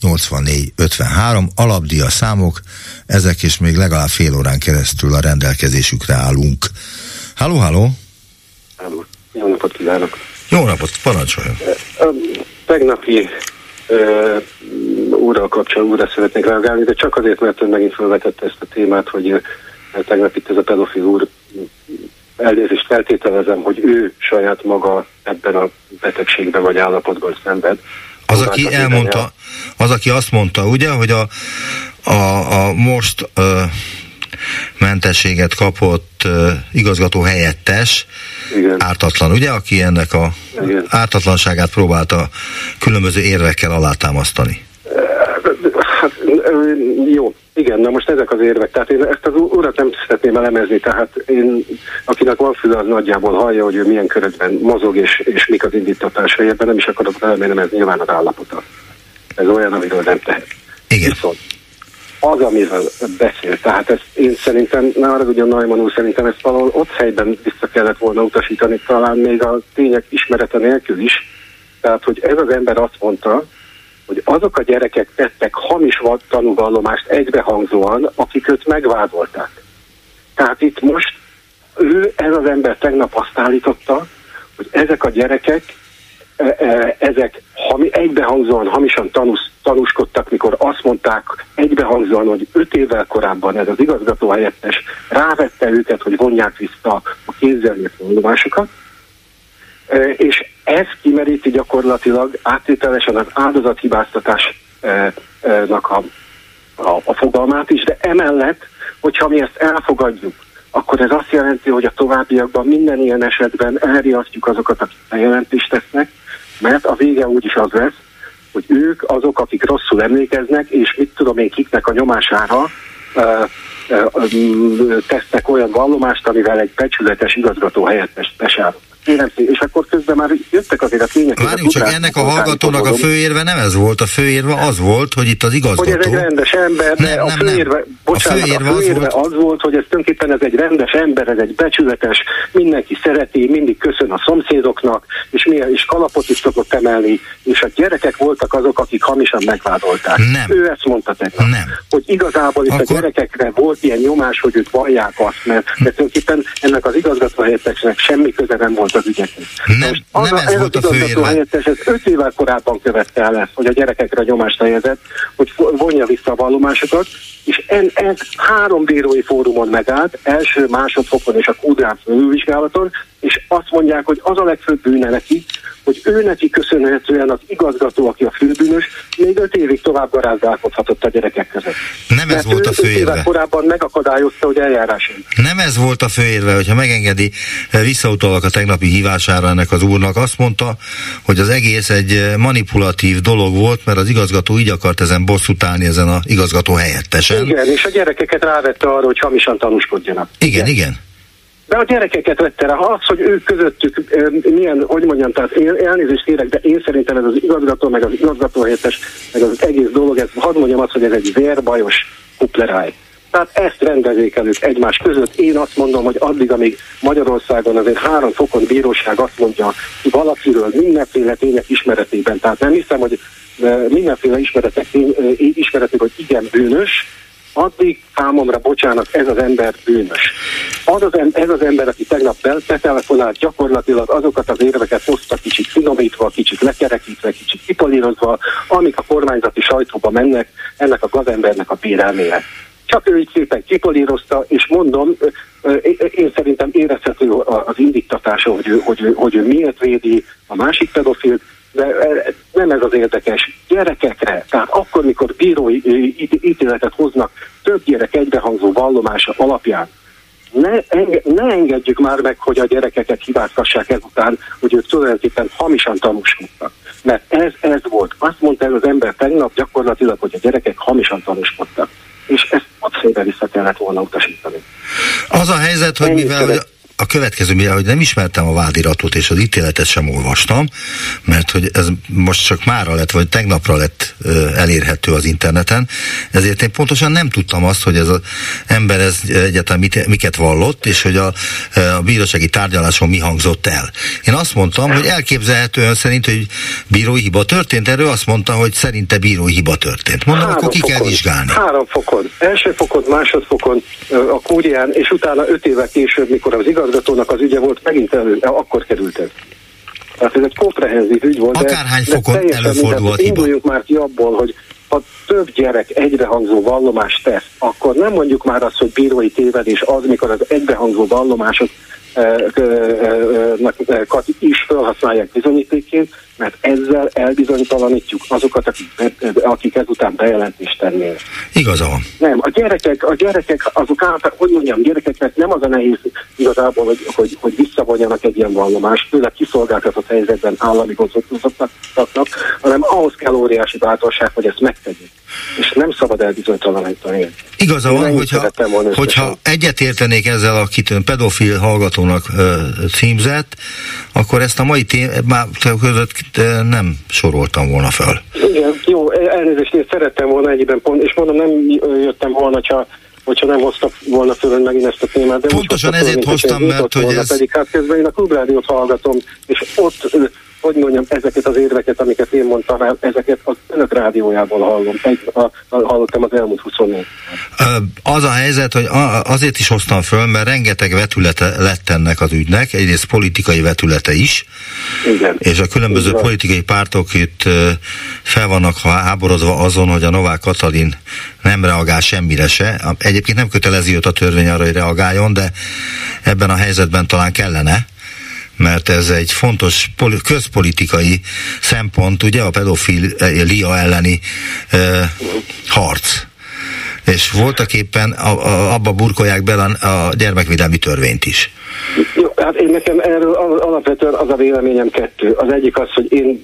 84 53 alapdia számok, ezek is még legalább fél órán keresztül a rendelkezésükre állunk. Halló, halló! Halló, jó napot kívánok! Jó napot, parancsoljon! A tegnapi uh, úrral kapcsolatban úrra szeretnék reagálni, de csak azért, mert ön megint felvetette ezt a témát, hogy tegnap itt ez a pedofil úr elnézést feltételezem, hogy ő saját maga ebben a betegségben vagy állapotban szenved. Az, aki elmondta, az, aki azt mondta, ugye, hogy a, a, a most ö, mentességet kapott ö, igazgató helyettes, Igen. ártatlan, ugye, aki ennek a Igen. ártatlanságát próbálta különböző érvekkel alátámasztani. Jó, igen, na most ezek az érvek. Tehát én ezt az urat nem szeretném elemezni, tehát én, akinek van füle, az nagyjából hallja, hogy ő milyen körökben mozog, és, és mik az indítatásai, ebben nem is akarok elmenni, ez nyilván az állapota. Ez olyan, amiről nem tehet. Igen. Viszont az, amiről beszél, tehát ezt én szerintem, ne arra ugyan Neumann úr, szerintem ezt valahol ott helyben vissza kellett volna utasítani, talán még a tények ismerete nélkül is. Tehát, hogy ez az ember azt mondta, hogy azok a gyerekek tettek hamis tanúvallomást egybehangzóan, akik őt megvádolták. Tehát itt most ő, ez az ember tegnap azt állította, hogy ezek a gyerekek, e, e, ezek hami, egybehangzóan hamisan tanús, tanúskodtak, mikor azt mondták egybehangzóan, hogy öt évvel korábban ez az igazgató helyettes rávette őket, hogy vonják vissza a kézzelmért vallomásokat, és ez kimeríti gyakorlatilag áttételesen az áldozathibáztatásnak a, a, a fogalmát is, de emellett, hogyha mi ezt elfogadjuk, akkor ez azt jelenti, hogy a továbbiakban minden ilyen esetben elriasztjuk azokat, akik bejelentést tesznek, mert a vége úgyis az lesz, hogy ők azok, akik rosszul emlékeznek, és mit tudom én kiknek a nyomására ö, ö, ö, tesznek olyan vallomást, amivel egy becsületes igazgató helyettes besállott kérem és akkor közben már jöttek azért a tények. Várjunk csak, ennek a hallgatónak a főérve nem ez volt, a főérve az volt, hogy itt az igazgató. Hogy ez egy rendes ember, nem, de a főérve, nem. Bocsánat, a főérve, a főérve az, volt... az volt, hogy ez tulajdonképpen ez egy rendes ember, ez egy becsületes, mindenki szereti, mindig köszön a szomszédoknak, és milyen is kalapot is tudott emelni, és a gyerekek voltak azok, akik hamisan megvádolták. Nem. Ő ezt mondta tegnap. Nem. Hogy igazából itt Akkor... a gyerekekre volt ilyen nyomás, hogy őt vallják azt, mert de tulajdonképpen ennek az igazgató semmi köze nem volt volt az ügyeknek. Nem, nem ez, ez volt a fő helyettes, ez öt évvel korábban követte el ezt, hogy a gyerekekre nyomást helyezett, hogy vonja vissza a vallomásokat, és en, ez három bírói fórumon megállt, első, másodfokon és a kódrán fölvizsgálaton, és azt mondják, hogy az a legfőbb bűne neki, hogy ő neki köszönhetően az igazgató, aki a főbűnös, még öt évig tovább garázdálkodhatott a gyerekek között. Nem ez Mert volt a főérve. korábban megakadályozta, hogy eljárás. Nem ez volt a főérve, hogyha megengedi, eh, visszautalak a tegnapi hívására ennek az úrnak, azt mondta, hogy az egész egy eh, manipulatív dolog volt, mert az igazgató így akart ezen bosszút állni ezen a igazgató helyettesen. Igen, és a gyerekeket rávette arra, hogy hamisan tanúskodjanak. Igen, igen. igen. De a gyerekeket vette rá, az, hogy ők közöttük milyen, hogy mondjam, tehát én elnézést kérek, de én szerintem ez az igazgató, meg az igazgató helyettes, meg az egész dolog, ez, hadd mondjam azt, hogy ez egy vérbajos kupleráj. Tehát ezt rendezzék el ők egymás között. Én azt mondom, hogy addig, amíg Magyarországon azért három fokon bíróság azt mondja valakiről mindenféle tények ismeretében, tehát nem hiszem, hogy mindenféle ismeretek, ismeretek, hogy igen bűnös, addig számomra, bocsánat, ez az ember bűnös. Az az, ez az ember, aki tegnap betelefonált, gyakorlatilag azokat az érveket hozta kicsit finomítva, kicsit lekerekítve, kicsit kipolírozva, amik a kormányzati sajtóba mennek, ennek a gazembernek a bérelmére. Csak ő így szépen kipolírozta, és mondom, én szerintem érezhető az indiktatása, hogy ő, hogy, ő, hogy ő miért védi a másik pedofilt, de e, nem ez az érdekes. Gyerekekre, tehát akkor, mikor bírói ítéletet hoznak több gyerek egybehangzó vallomása alapján, ne, enge, ne engedjük már meg, hogy a gyerekeket hibáztassák ezután, hogy ők tulajdonképpen hamisan tanúskodtak. Mert ez, ez volt. Azt mondta ez az ember tegnap gyakorlatilag, hogy a gyerekek hamisan tanúskodtak. És ezt ott vissza kellett volna utasítani. Az a helyzet, hogy mivel hogy a következő, mivel hogy nem ismertem a vádiratot, és az ítéletet sem olvastam, mert hogy ez most csak mára lett, vagy tegnapra lett elérhető az interneten, ezért én pontosan nem tudtam azt, hogy ez az ember ez egyáltalán mit, miket vallott, és hogy a, a bírósági tárgyaláson mi hangzott el. Én azt mondtam, hogy elképzelhető ön szerint, hogy bírói hiba történt, erről azt mondta, hogy szerinte bírói hiba történt. Mondom, Három akkor ki fokon. kell vizsgálni. Három fokon. Első fokon, másodfokon a kúrián, és utána öt évvel később, mikor az igaz igazgatónak az ügye volt, megint elő, akkor került ez. Tehát ez egy komprehenzív ügy volt. Akárhány de, fokon de előfordulhat hiba. Induljunk már ki abból, hogy ha több gyerek egybehangzó vallomást tesz, akkor nem mondjuk már azt, hogy bírói tévedés az, mikor az egybehangzó vallomások is felhasználják bizonyítéként, mert ezzel elbizonytalanítjuk azokat, akik, akik ezután bejelentést tennének. Igaza van. Nem, a gyerekek, a gyerekek azok által, hogy mondjam, gyerekeknek nem az a nehéz igazából, hogy, hogy, hogy visszavonjanak egy ilyen vallomást, főleg kiszolgáltatott helyzetben állami gondozottaknak, hanem ahhoz kell óriási bátorság, hogy ezt megtegyék. És nem szabad elbizonytalanítani. Igaza van, hogyha, hogyha egyetértenék ezzel a kitűn pedofil hallgatónak ö, címzett, akkor ezt a mai témát között nem soroltam volna fel. Igen, jó, elnézést, én szerettem volna egyben pont, és mondom, nem jöttem volna, ha hogyha nem hoztak volna föl megint ezt a témát. De Pontosan ezért hoztam, mert hogy ez... Pedig hát közben én a klubrádiót hallgatom, és ott hogy mondjam, ezeket az érveket, amiket én mondtam el, ezeket az önök rádiójából hallom, egy, a, a, hallottam az elmúlt 24 Az a helyzet, hogy azért is hoztam föl, mert rengeteg vetülete lett ennek az ügynek, egyrészt politikai vetülete is, Igen. és a különböző Igen. politikai pártok itt fel vannak háborodva azon, hogy a Novák Katalin nem reagál semmire se. Egyébként nem kötelezi őt a törvény arra, hogy reagáljon, de ebben a helyzetben talán kellene mert ez egy fontos közpolitikai szempont, ugye a pedofilia elleni e, harc. És voltak éppen a, a, abba burkolják bele a gyermekvédelmi törvényt is. Jó, hát én nekem erről alapvetően az a véleményem kettő. Az egyik az, hogy én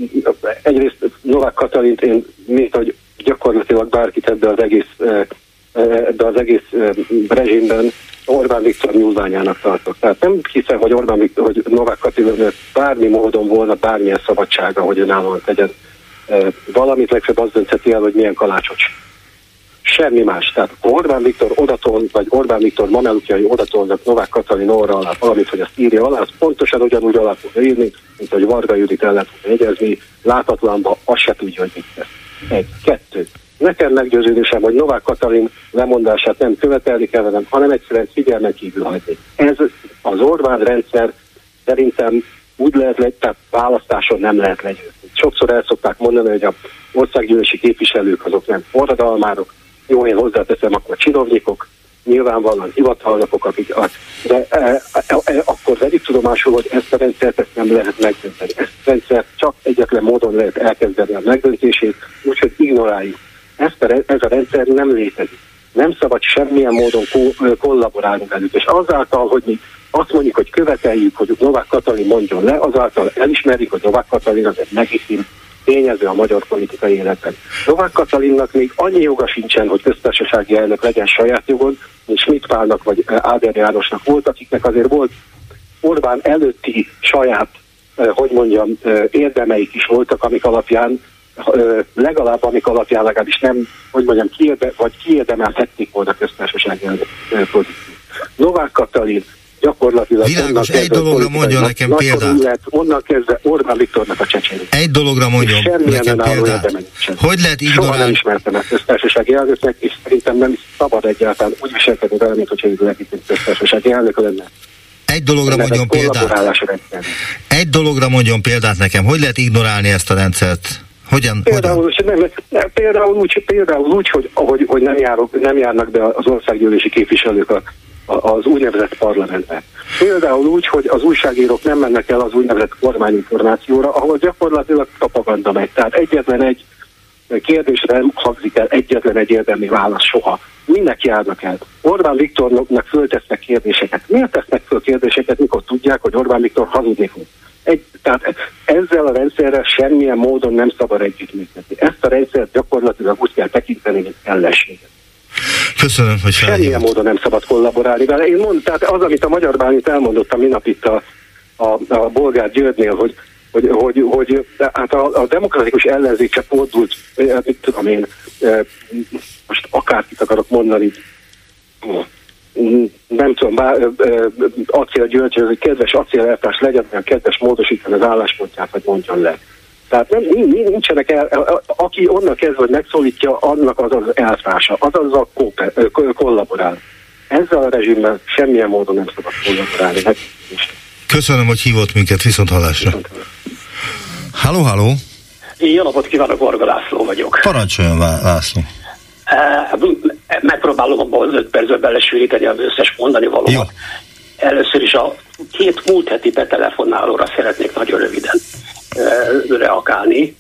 egyrészt Novák Katalint én, mint hogy gyakorlatilag bárkit ebbe az egész ebbe az egész rezsimben Orbán Viktor nyúlványának tartok. Tehát nem hiszem, hogy Orbán Viktor, hogy Novák Katilőnek bármi módon volna bármilyen szabadsága, hogy önállóan tegyen valamit, legfeljebb az döntheti el, hogy milyen kalácsot. Semmi más. Tehát Orbán Viktor odatol, vagy Orbán Viktor mamelukjai odatolnak Novák Katalin orra alá valamit, hogy azt írja alá, az pontosan ugyanúgy alá tudja írni, mint hogy Varga Judit el lehet jegyezni, látatlanba azt se tudja, hogy mit tesz. Egy, kettő Nekem meggyőződésem, hogy Novák Katalin lemondását nem követelni kellene, hanem egyszerűen figyelmen kívül hagyni. Ez az Orbán rendszer szerintem úgy lehet, le, tehát választáson nem lehet legyőzni. Sokszor el szokták mondani, hogy a országgyűlési képviselők azok nem forradalmárok, jó, én hozzáteszem, akkor csinovnyikok, nyilvánvalóan hivatalnokok, akik, de e, e, e, akkor vegyük tudomásul, hogy ezt a rendszert ezt nem lehet megdönteni. Ezt a rendszert csak egyetlen módon lehet elkezdeni a megdöntését, úgyhogy ignoráljuk. Ezt a, ez a rendszer nem létezik. Nem szabad semmilyen módon ko- kollaborálni velük. És azáltal, hogy mi azt mondjuk, hogy követeljük, hogy Novák Katalin mondjon le, azáltal elismerjük, hogy Novák Katalin az egy legitim tényező a magyar politikai életben. Novák Katalinnak még annyi joga sincsen, hogy köztársasági elnök legyen saját jogon, mint Schmidt Pálnak vagy Áder Jánosnak volt, akiknek azért volt Orbán előtti saját, hogy mondjam, érdemeik is voltak, amik alapján legalább amik alapján legalábbis nem, hogy mondjam, kiérde, vagy kiérdemelhették volna köztársasági elnök pozíciót. Novák Katalin gyakorlatilag... Világos, egy dologra mondjon nekem példát. Lett, onnan kezdve Orbán Viktornak a csecsén. Egy dologra mondjon nekem példát. Hogy lehet ignorálni? Soha nem ismertem ezt köztársasági elnöknek, és szerintem nem is szabad egyáltalán úgy viselkedni vele, mint hogyha egy legitim köztársasági elnök lenne. Egy dologra mondjon példát. Egy dologra mondjon példát nekem. Hogy lehet ignorálni ezt a rendszert? Hogyan? Például, hogyan? Nem, nem, például, úgy, például úgy, hogy, hogy, hogy nem, járok, nem járnak be az országgyűlési képviselők a az úgynevezett parlamentbe. Például úgy, hogy az újságírók nem mennek el az úgynevezett kormányinformációra, ahol gyakorlatilag propaganda megy. Tehát egyetlen egy kérdésre nem hangzik el egyetlen egy érdemi válasz soha. Minek járnak el? Orbán Viktornak föltesznek kérdéseket. Miért tesznek föl kérdéseket, mikor tudják, hogy Orbán Viktor hazudni fog? Egy, tehát ezzel a rendszerrel semmilyen módon nem szabad együttműködni. Ezt a rendszert gyakorlatilag úgy kell tekinteni, mint ellenséget. Köszönöm, hogy felhívott. Semmilyen módon nem szabad kollaborálni vele. Én mondom, tehát az, amit a Magyar Bánit elmondott minap itt a, a, a Bolgár Györgynél, hogy hogy, hogy, hogy hát a, a demokratikus ellenzék csak fordult, eh, mit tudom én, most akárkit akarok mondani, nem tudom, bár, Acél György, hogy kedves acéleltárs legyen, mert kedves módosítani az álláspontját, vagy mondjon le. Tehát nem, nincsenek el, aki onnan kezdve, hogy megszólítja, annak az az elfrása, az az a kollaborál. Ezzel a rezsimmel semmilyen módon nem szabad kollaborálni. Köszönöm, hogy hívott minket, viszont hallásra. Halló, halló! Jó napot kívánok, Varga László vagyok. Parancsoljon, László. Megpróbálom abban az öt percben belesűríteni az összes mondani valómat. Először is a két múlt heti betelefonálóra szeretnék nagyon röviden reagálni.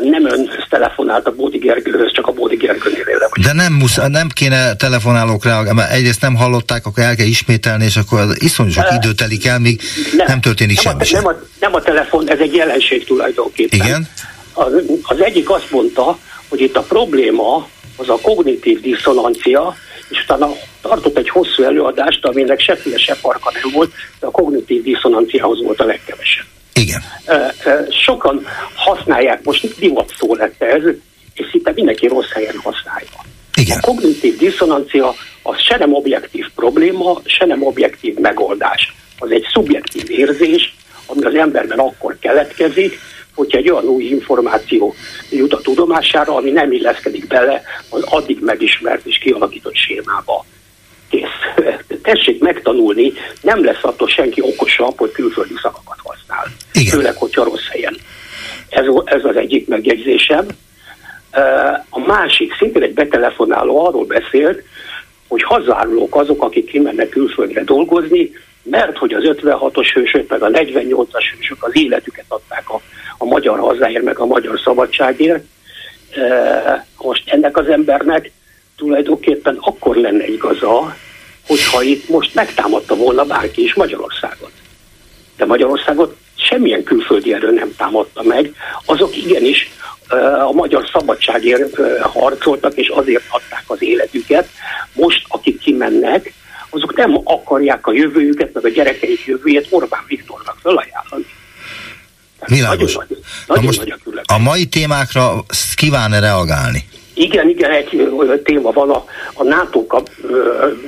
Nem ön telefonált a Bódi Gergőhöz, csak a Bódi Gergőnél De nem, musz, nem kéne telefonálók reagálni, mert egyrészt nem hallották, akkor el kell ismételni, és akkor iszonyú sok idő telik el, míg nem, nem történik nem semmi a, nem, a, nem a telefon, ez egy jelenség tulajdonképpen. Igen? Az, az egyik azt mondta, hogy itt a probléma az a kognitív diszonancia, és utána tartott egy hosszú előadást, aminek semmilyen se farka nem volt, de a kognitív diszonanciához volt a legkevesebb. Igen. Sokan használják, most divat szó lett ez, és szinte mindenki rossz helyen használja. Igen. A kognitív diszonancia az se nem objektív probléma, se nem objektív megoldás. Az egy szubjektív érzés, ami az emberben akkor keletkezik, hogyha egy olyan új információ jut a tudomására, ami nem illeszkedik bele az addig megismert és kialakított sémába. Kész. Tessék megtanulni, nem lesz attól senki okosabb, hogy külföldi szavakat használ. Igen. Főleg, hogyha rossz helyen. Ez, ez az egyik megjegyzésem. A másik, szintén egy betelefonáló arról beszélt, hogy hazárulók azok, akik kimennek külföldre dolgozni, mert hogy az 56-os hősök, meg a 48-as hősök az életüket adták a, a magyar hazáért, meg a magyar szabadságért. Most ennek az embernek tulajdonképpen akkor lenne igaza, hogyha itt most megtámadta volna bárki is Magyarországot. De Magyarországot semmilyen külföldi erő nem támadta meg, azok igenis a magyar szabadságért harcoltak, és azért adták az életüket. Most, akik kimennek, azok nem akarják a jövőjüket, meg a gyerekeik jövőjét Orbán Viktornak felajánlani. Világos. Nagyon, nagyon most nagy a, a mai témákra kíván-e reagálni? Igen, igen, egy téma van a, a NATO kap,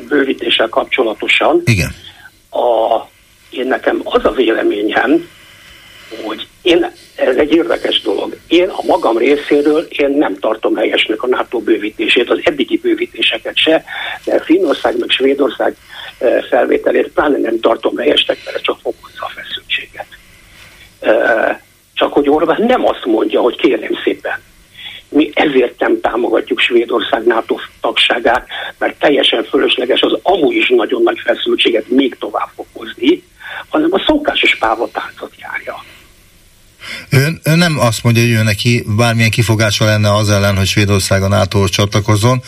bővítéssel kapcsolatosan. Igen. A, én nekem az a véleményem, hogy Én, ez egy érdekes dolog. Én a magam részéről én nem tartom helyesnek a NATO bővítését, az eddigi bővítéseket se, de Finnország meg Svédország eh, felvételét pláne nem tartom helyesnek, mert csak fokozza a feszültséget. Eh, csak hogy Orbán nem azt mondja, hogy kérném szépen, mi ezért nem támogatjuk Svédország NATO tagságát, mert teljesen fölösleges az amúgy is nagyon nagy feszültséget még tovább fokozni, hanem a szokásos pávatáncot járja. Ön, ön nem azt mondja, hogy ő neki bármilyen kifogása lenne az ellen, hogy Svédország a nato csatlakozzon,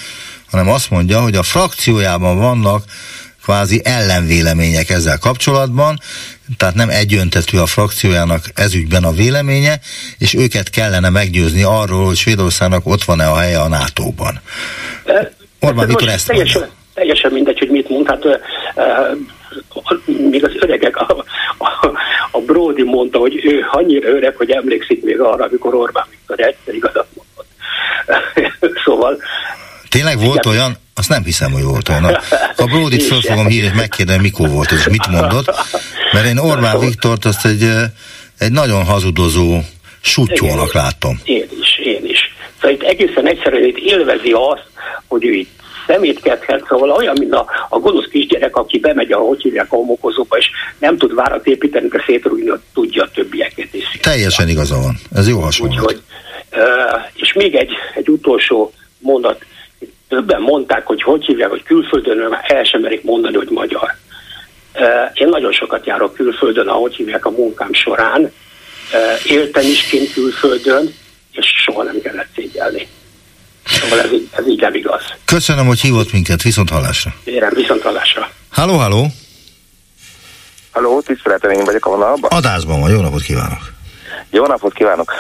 hanem azt mondja, hogy a frakciójában vannak kvázi ellenvélemények ezzel kapcsolatban, tehát nem egyöntetű a frakciójának ezügyben a véleménye, és őket kellene meggyőzni arról, hogy Svédországnak ott van-e a helye a NATO-ban. Orbán Viktor ezt teljesen, teljesen mindegy, hogy mit mond, hát uh, még az öregek, a, a, a Brody mondta, hogy ő annyira öreg, hogy emlékszik még arra, amikor Orbán Viktor egyszer igazat mondott. szóval Tényleg volt igen. olyan? Azt nem hiszem, hogy volt olyan. A Bródit föl fogom hívni, és megkérdem, mikor volt és mit mondott. Mert én Orbán Viktort azt egy, egy nagyon hazudozó sutyónak látom. Én is, én is. Szóval itt egészen egyszerűen itt élvezi azt, hogy ő itt szemétkedhet, szóval olyan, mint a, a gonosz kisgyerek, aki bemegy a, hogy hívják, a homokozóba, és nem tud várat építeni, de szétrúgni tudja a többieket is. Teljesen igaza van. Ez jó hasonlat. Úgyhogy, és még egy, egy utolsó mondat. Többen mondták, hogy hogy hívják, hogy külföldön el sem merik mondani, hogy magyar. Én nagyon sokat járok külföldön, ahogy hívják a munkám során. Éltem is kint külföldön, és soha nem kellett szégyelni. Szóval ez, ez így nem igaz. Köszönöm, hogy hívott minket, viszont hallásra. Érem, viszont hallásra. Halló, halló. Halló, tiszteletem, én vagyok a vonalban. Adásban van, jó napot kívánok. Jó napot kívánok,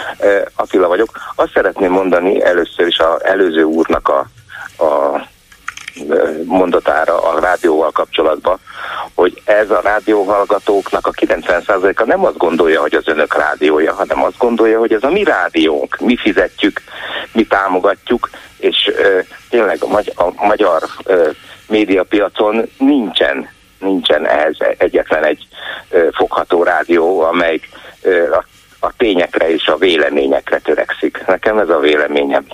Attila vagyok. Azt szeretném mondani először is az előző úrnak a, a mondatára a rádióval kapcsolatban, hogy ez a rádióhallgatóknak a 90%-a nem azt gondolja, hogy az önök rádiója, hanem azt gondolja, hogy ez a mi rádiónk, mi fizetjük, mi támogatjuk, és ö, tényleg a, magy- magyar ö, médiapiacon nincsen, nincsen ehhez egyetlen egy ö, fogható rádió, amelyik ö, a, a tényekre és a véleményekre törekszik. Nekem ez a véleményem.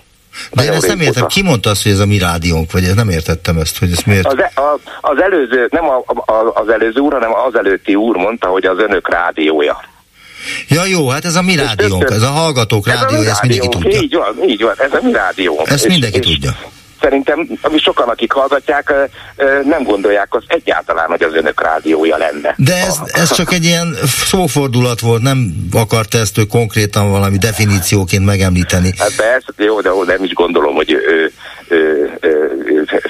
De én ezt nem értem, ki mondta azt, hogy ez a mi rádiónk, vagy ez nem értettem ezt, hogy ez miért? Az, e- a, az előző, nem a, a, az előző úr, hanem az előtti úr mondta, hogy az önök rádiója. Ja jó, hát ez a mi rádiónk, ez a hallgatók rádiója, ezt mindenki tudja. Így van, így van, ez a mi rádiónk. Ezt mindenki és, tudja. Szerintem ami sokan, akik hallgatják, nem gondolják azt egyáltalán, hogy az önök rádiója lenne. De ez, ez csak egy ilyen szófordulat volt, nem akart ezt ő konkrétan valami definícióként megemlíteni. Hát persze, jó, de nem is gondolom, hogy ő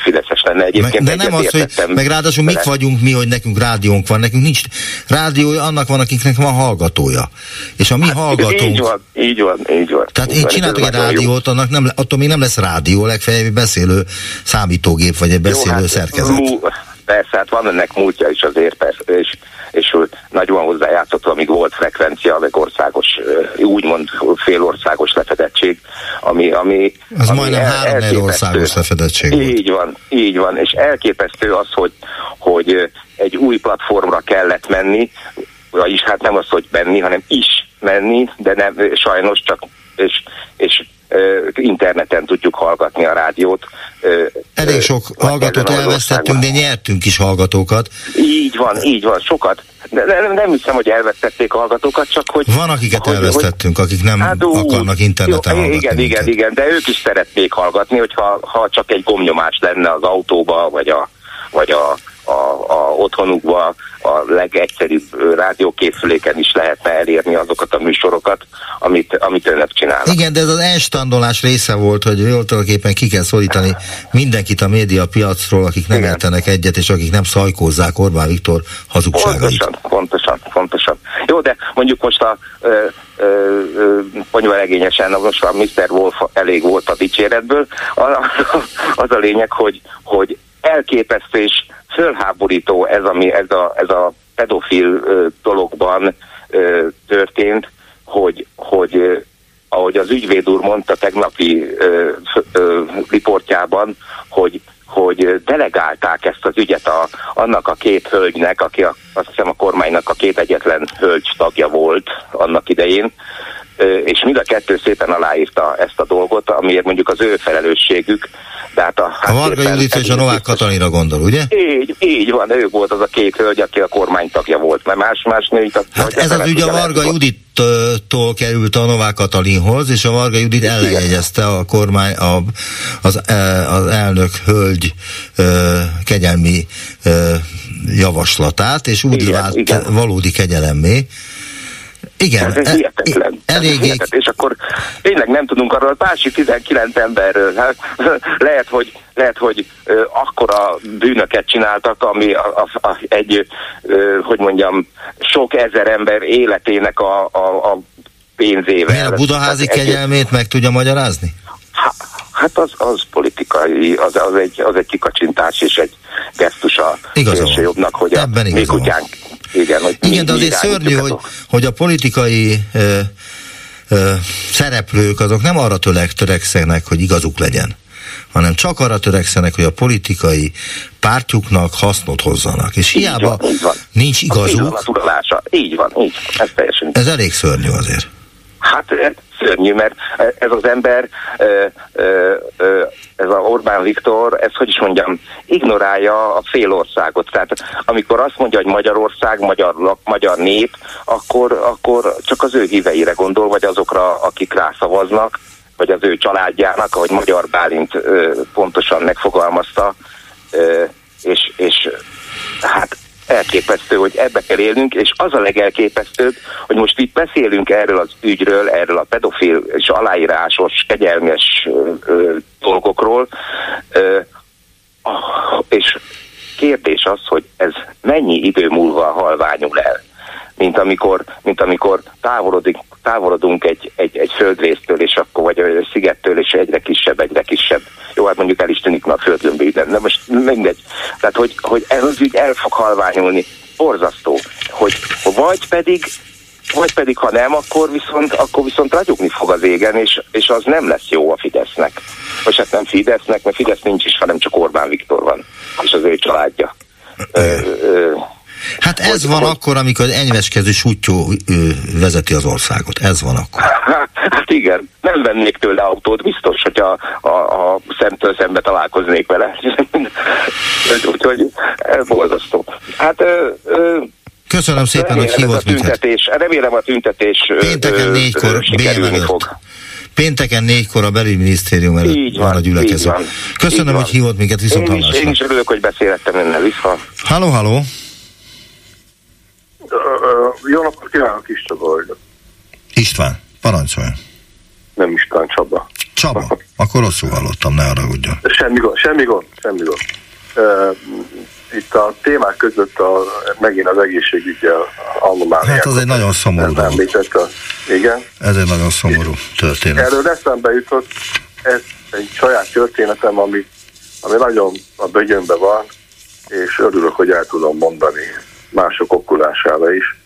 fideszes lenne egyébként. de nem az, hogy, meg ráadásul mik vagyunk mi, hogy nekünk rádiónk van, nekünk nincs rádiója, annak van, akiknek van hallgatója. És a mi hát, hallgatónk... Így van, így van, így van. Tehát így én csinálok egy rádiót, annak nem, attól még nem lesz rádió, legfeljebb beszélő számítógép, vagy egy beszélő Jó, hát, szerkezet. Mú, persze, hát van ennek múltja is azért, persze, és, és nagyon hozzájátszott, amíg volt frekvencia, meg országos, úgymond félországos lefedettség, ami, ami az ami majdnem el, három országos lefedettség Így volt. van, így van, és elképesztő az, hogy, hogy egy új platformra kellett menni, vagyis hát nem az, hogy menni, hanem is menni, de nem, sajnos csak és, és interneten tudjuk hallgatni a rádiót. Elég sok hallgatót elvesztettünk, de nyertünk is hallgatókat. Így van, így van, sokat. De nem, nem hiszem, hogy elvesztették a hallgatókat, csak hogy... Van, akiket hogy, elvesztettünk, akik nem hát, ú, akarnak interneten jó, hallgatni. Igen, minket. igen, igen, de ők is szeretnék hallgatni, hogyha ha csak egy gomnyomás lenne az autóba, vagy a, vagy a a, a otthonukba a legegyszerűbb rádiókészüléken is lehetne elérni azokat a műsorokat, amit, amit önök csinálnak. Igen, de ez az elstandolás része volt, hogy jól tulajdonképpen ki kell szólítani mindenkit a média piacról, akik nem értenek egyet, és akik nem szajkózzák Orbán Viktor hazugságait. Pontosan, pontosan, pontosan. Jó, de mondjuk most a ponyvaregényesen, most a Mr. Wolf elég volt a dicséretből, az a lényeg, hogy, hogy elképesztő és fölháborító ez, ami ez a, ez a pedofil dologban történt, hogy, hogy ahogy az ügyvéd úr mondta tegnapi riportjában, hogy hogy delegálták ezt az ügyet a, annak a két hölgynek, aki a, azt hiszem a kormánynak a két egyetlen hölgy tagja volt annak idején, és mind a kettő szépen aláírta ezt a dolgot, amiért mondjuk az ő felelősségük. De hát a, a Varga Judit és a Novák Katalinra gondol, ugye? Így, így van, ő volt az a két hölgy, aki a kormánytagja volt, mert más-más női Hát ez az ügy a Varga Judittól került a Novák Katalinhoz, és a Varga Judit ellenjegyezte a kormány, a, az, e, az elnök hölgy kegyelmi javaslatát, és úgy igen, vált igen. valódi kegyelemmé, igen. Ez, ez hihetetlen. Eléggé. És akkor tényleg nem tudunk arról a másik 19 emberről. Hát, lehet, hogy, lehet, hogy ö, akkora bűnöket csináltak, ami a, a, a, egy, ö, hogy mondjam, sok ezer ember életének a, a, a pénzével. Milyen a budaházi kegyelmét meg tudja magyarázni? Hát az, az politikai, az, az, egy, az egy kikacsintás és egy gesztus a jobbnak, hogy a mi kutyánk igen, hogy Igen, de azért szörnyű, hogy, hogy a politikai ö, ö, szereplők azok nem arra tőleg törekszenek, hogy igazuk legyen hanem csak arra törekszenek, hogy a politikai pártjuknak hasznot hozzanak. És így hiába van, van. nincs igazuk. A így van, így. Ez teljesen. Ez elég szörnyű azért. Hát szörnyű, mert ez az ember, ez a Orbán Viktor, ez hogy is mondjam, ignorálja a fél országot. Tehát amikor azt mondja, hogy Magyarország, magyar, magyar nép, akkor, akkor csak az ő híveire gondol, vagy azokra, akik rászavaznak, vagy az ő családjának, ahogy Magyar Bálint pontosan megfogalmazta, és, és hát elképesztő, hogy ebbe kell élnünk, és az a legelképesztőbb, hogy most itt beszélünk erről az ügyről, erről a pedofil és aláírásos, kegyelmes ö, ö, dolgokról, ö, és kérdés az, hogy ez mennyi idő múlva halványul el mint amikor, mint amikor távolodik, távolodunk egy, egy, egy földrésztől, és akkor, vagy egy szigettől, és egyre kisebb, egyre kisebb. Jó, hát mondjuk el is tűnik a földgömbé, de most mindegy. Tehát, hogy, hogy ez az ügy el fog halványulni. Borzasztó. Hogy vagy pedig vagy pedig ha nem, akkor viszont, akkor viszont ragyogni fog az égen, és, és az nem lesz jó a Fidesznek. Vagy hát nem Fidesznek, mert Fidesz nincs is, hanem csak Orbán Viktor van, és az ő családja. Ö, ö, Hát ez hogy, van hogy... akkor, amikor enyveskező sútyó vezeti az országot. Ez van akkor. Hát, hát igen, nem vennék tőle autót, biztos, hogy a, a, a szemtől szembe találkoznék vele. Úgyhogy borzasztó. Hát ö, ö, Köszönöm szépen, hogy hívott minket. Remélem a tüntetés Pénteken négykor fog. Pénteken négykor a belügyminisztérium előtt így van, van a gyülekező. Köszönöm, van. hogy hívott minket, viszont én is, én is örülök, hogy beszélhettem önnel, vissza. Halló, halló. Jó napot kívánok, Kis Csaba vagyok. István, parancsolj. Nem István, Csaba. Csaba? Akkor rosszul hallottam, ne haragudjon. Semmi gond, semmi gond, semmi gond. Itt a témák között a, megint az egészségügyi anomáliák. Hát az egy nagyon szomorú dolog. Igen. Ez egy nagyon szomorú történet. Erről eszembe jutott, ez egy saját történetem, ami, ami nagyon a bögyönbe van, és örülök, hogy el tudom mondani mások okulására is.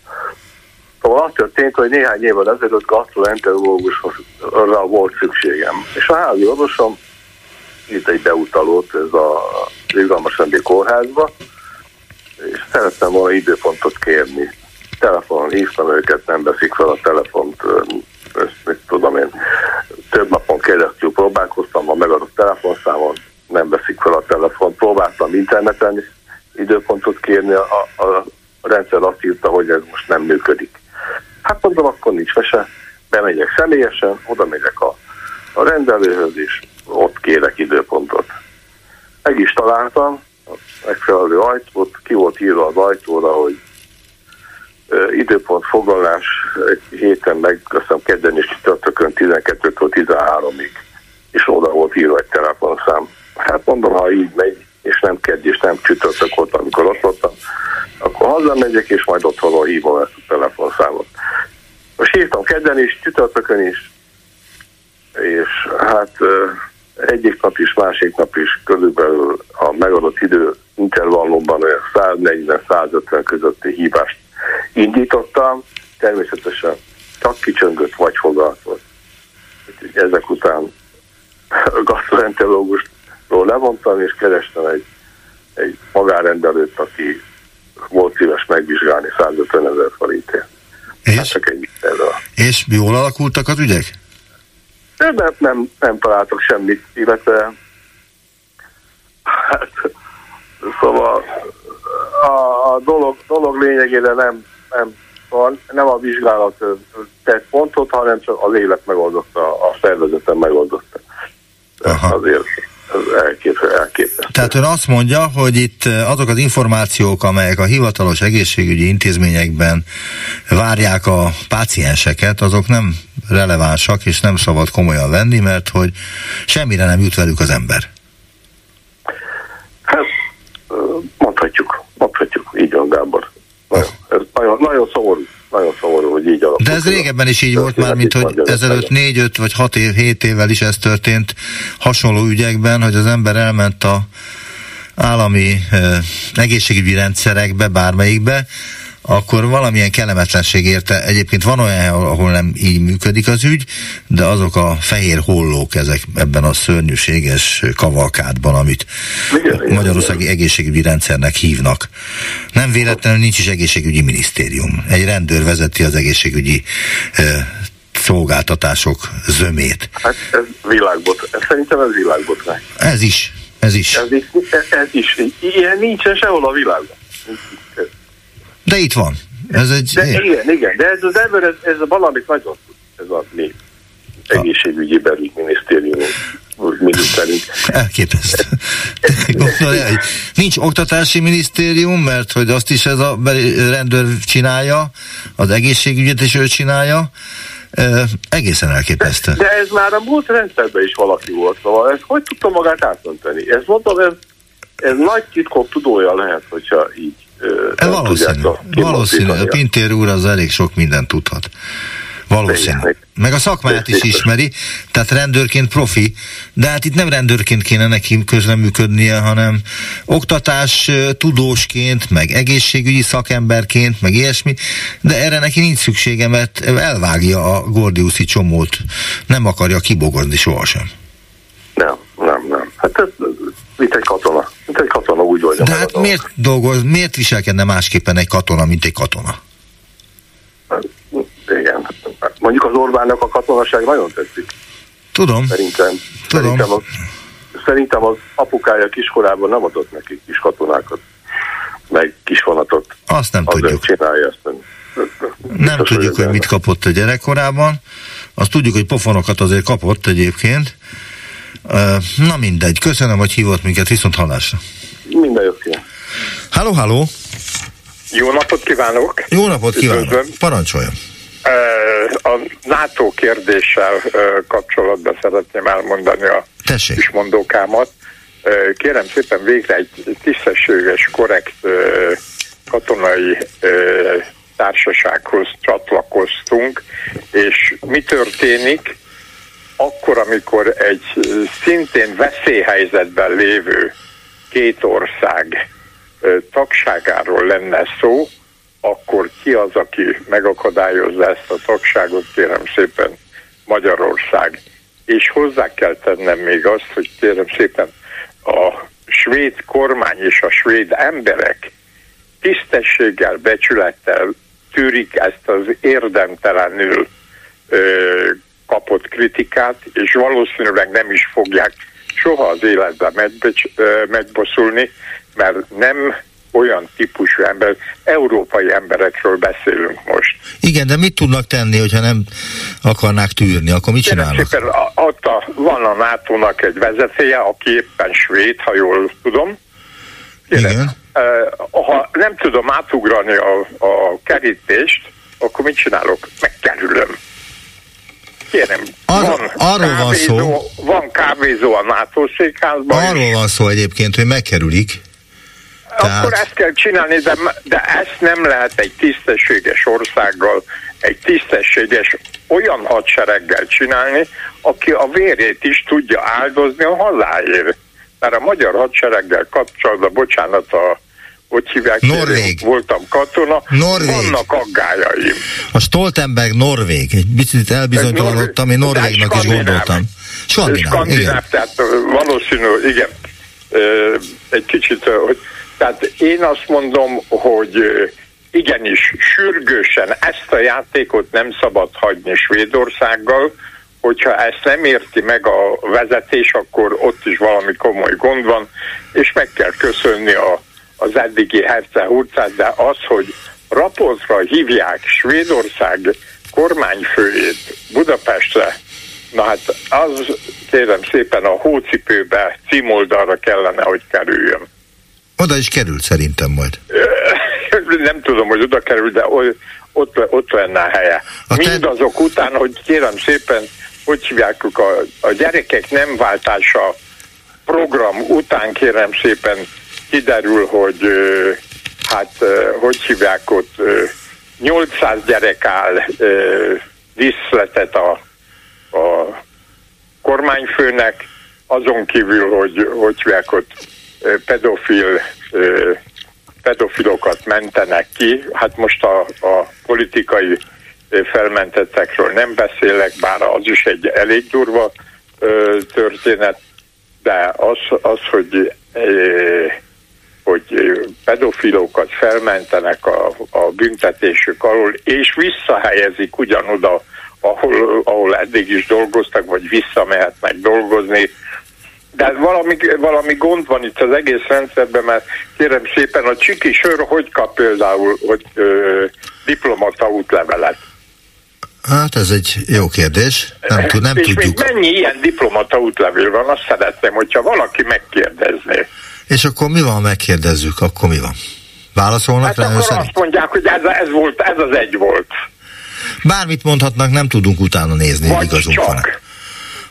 Szóval az történt, hogy néhány évvel ezelőtt gastroenterológusra volt szükségem. És a házi orvosom itt egy beutalót ez a Izgalmas Rendi kórházba, és szerettem volna időpontot kérni. Telefonon hívtam őket, nem veszik fel a telefont, ezt mit tudom én, több napon keresztül próbálkoztam, a megadott telefonszámon nem veszik fel a telefont, próbáltam interneten időpontot kérni, a, a, a rendszer azt írta, hogy ez most nem működik. Hát mondom, akkor nincs mese, bemegyek személyesen, oda megyek a, a rendelőhöz, és ott kérek időpontot. Meg is találtam megfelelő ajtót, ki volt írva az ajtóra, hogy ö, időpont foglalás egy héten meg, köszönöm, kedden és csütörtökön 12-től 13-ig, és oda volt írva egy telefonszám. Hát mondom, ha így megy, és nem kedd, és nem csütörtök volt, amikor ott voltam, akkor hazamegyek, és majd otthonról hívom ezt a telefonszámot. Most hívtam kedden is, csütörtökön is, és hát egyik nap is, másik nap is körülbelül a megadott idő intervallumban olyan 140-150 közötti hívást indítottam, természetesen csak kicsöngött vagy fogalmazott. Ezek után a gastroenterológust levontam, és kerestem egy, egy magánrendelőt, aki volt szíves megvizsgálni 150 ezer forintért. És? Hát csak egy És jól alakultak az ügyek? Nem, nem, nem, nem találtak semmit, illetve hát, szóval a, a dolog, dolog lényegére nem, nem nem a vizsgálat tett pontot, hanem csak az élet megoldotta, a szervezetem megoldotta. Aha. Azért elképesztő. Tehát ön azt mondja, hogy itt azok az információk, amelyek a hivatalos egészségügyi intézményekben várják a pácienseket, azok nem relevánsak, és nem szabad komolyan venni, mert hogy semmire nem jut velük az ember. Hát, mondhatjuk, mondhatjuk, így van Gábor. Nagyon, ez nagyon, nagyon szomorú nagyon szomorú, hogy így alakult. De ez régebben is így volt már, mint hogy ezelőtt 4-5 vagy 6 év, 7 évvel is ez történt hasonló ügyekben, hogy az ember elment a állami eh, egészségügyi rendszerekbe, bármelyikbe, akkor valamilyen kellemetlenség érte. Egyébként van olyan, ahol nem így működik az ügy, de azok a fehér hollók ezek ebben a szörnyűséges kavalkádban, amit igen, Magyarországi igen. egészségügyi rendszernek hívnak. Nem véletlenül nincs is egészségügyi minisztérium. Egy rendőr vezeti az egészségügyi eh, szolgáltatások zömét. Hát ez világbot. Szerintem ez világbotrány. Ez is. Ez is. Ez is. Ez is. Ilyen nincsen sehol a világban. De itt van. Ez egy... De, igen, igen, de ez az ember, ez, ez a valamit nagyon tud, ez a mi egészségügyi belügyminisztérium miniszterünk. Elképesztő. Nincs oktatási minisztérium, mert hogy azt is ez a rendőr csinálja, az egészségügyet is ő csinálja, Uh, egészen elképesztő. De ez már a múlt rendszerben is valaki volt, szóval ez hogy tudta magát átmenteni? Ez mondom, ez, ez nagy titkok tudója lehet, hogyha így E valószínű, valószínű. A Pintér úr az elég sok mindent tudhat. Valószínű. Meg a szakmáját is ismeri, tehát rendőrként profi, de hát itt nem rendőrként kéne neki közleműködnie, hanem oktatás tudósként, meg egészségügyi szakemberként, meg ilyesmi, de erre neki nincs szüksége, mert elvágja a Gordiuszi csomót, nem akarja kibogozni sohasem. Nem, nem, nem. Hát ez, mint egy katona. Mint egy katona úgy oldja De hát miért dolgoz, miért viselkedne másképpen egy katona, mint egy katona? Igen. Mondjuk az Orbánnak a katonaság nagyon tetszik. Tudom. Szerintem, Tudom. Szerintem, az, szerintem az apukája kiskorában nem adott neki kis katonákat, meg kisvonatot. Azt nem Azért tudjuk. csinálja ezt. Nem Biztos, tudjuk, hogy, hogy mit kapott a gyerekkorában. Azt tudjuk, hogy pofonokat azért kapott egyébként. Na mindegy, köszönöm, hogy hívott minket, viszont hallásra. Minden jót kívánok. Halló, halló! Jó napot kívánok! Jó napot kívánok! Parancsoljon! A NATO kérdéssel kapcsolatban szeretném elmondani a Tessék. kismondókámat. Kérem szépen végre egy tisztességes, korrekt katonai társasághoz csatlakoztunk, és mi történik? akkor, amikor egy szintén veszélyhelyzetben lévő két ország tagságáról lenne szó, akkor ki az, aki megakadályozza ezt a tagságot, kérem szépen Magyarország. És hozzá kell tennem még azt, hogy kérem szépen a svéd kormány és a svéd emberek tisztességgel, becsülettel tűrik ezt az érdemtelenül ö, kapott kritikát, és valószínűleg nem is fogják soha az életben megbosszulni, mert nem olyan típusú ember, európai emberekről beszélünk most. Igen, de mit tudnak tenni, hogyha nem akarnák tűrni, akkor mit csinálnak? Szépen, ott a, van a nato egy vezetője, aki éppen svéd, ha jól tudom. Kérem, Igen. Ha nem tudom átugrani a, a kerítést, akkor mit csinálok? Megkerülöm kérem, Ar- van arról kávézó, van szó. Van kávézó a NATO székházban. Arról van szó egyébként, hogy megkerülik. Tehát... Akkor ezt kell csinálni, de, de ezt nem lehet egy tisztességes országgal, egy tisztességes olyan hadsereggel csinálni, aki a vérét is tudja áldozni a hazáért. Mert a magyar hadsereggel kapcsolatban, bocsánat a hogy hívják, Norvég. voltam katona, Norvég. vannak aggájaim. A Stoltenberg Norvég. Egy picit elbizonytalanodtam, én Norvégnak is gondoltam. Skandináv, igen. Tehát valószínű, igen, egy kicsit, hogy, tehát én azt mondom, hogy igenis sürgősen ezt a játékot nem szabad hagyni Svédországgal, hogyha ezt nem érti meg a vezetés, akkor ott is valami komoly gond van, és meg kell köszönni a, az eddigi herce hurcát, de az, hogy rapozra hívják Svédország kormányfőjét Budapestre, na hát az kérem szépen a hócipőbe címoldalra kellene, hogy kerüljön. Oda is került szerintem majd. Nem tudom, hogy oda kerül, de ott, ott lenne a helye. A te- Mindazok után, hogy kérem szépen, hogy hívják a, a gyerekek nem váltása program után kérem szépen kiderül, hogy hát hogy hívják ott ö, 800 gyerek áll díszletet a, a kormányfőnek, azon kívül, hogy hogy hívják ott pedofil pedofilokat mentenek ki. Hát most a, a politikai felmentettekről nem beszélek, bár az is egy elég durva ö, történet, de az, az hogy, ö, hogy pedofilokat felmentenek a, a büntetésük alól, és visszahelyezik ugyanoda, ahol, ahol eddig is dolgoztak, vagy visszamehetnek dolgozni, de valami, valami gond van itt az egész rendszerben, mert kérem szépen, a csiki sör hogy kap például hogy, ö, diplomata útlevelet? Hát ez egy jó kérdés. Nem, tud, nem És tudjuk. még mennyi ilyen diplomata útlevél van, azt szeretném, hogyha valaki megkérdezné. És akkor mi van, megkérdezzük, akkor mi van? Válaszolnak Hát rá akkor szerint? azt mondják, hogy ez, ez, volt, ez az egy volt. Bármit mondhatnak, nem tudunk utána nézni, Vagy igazunk csak. van.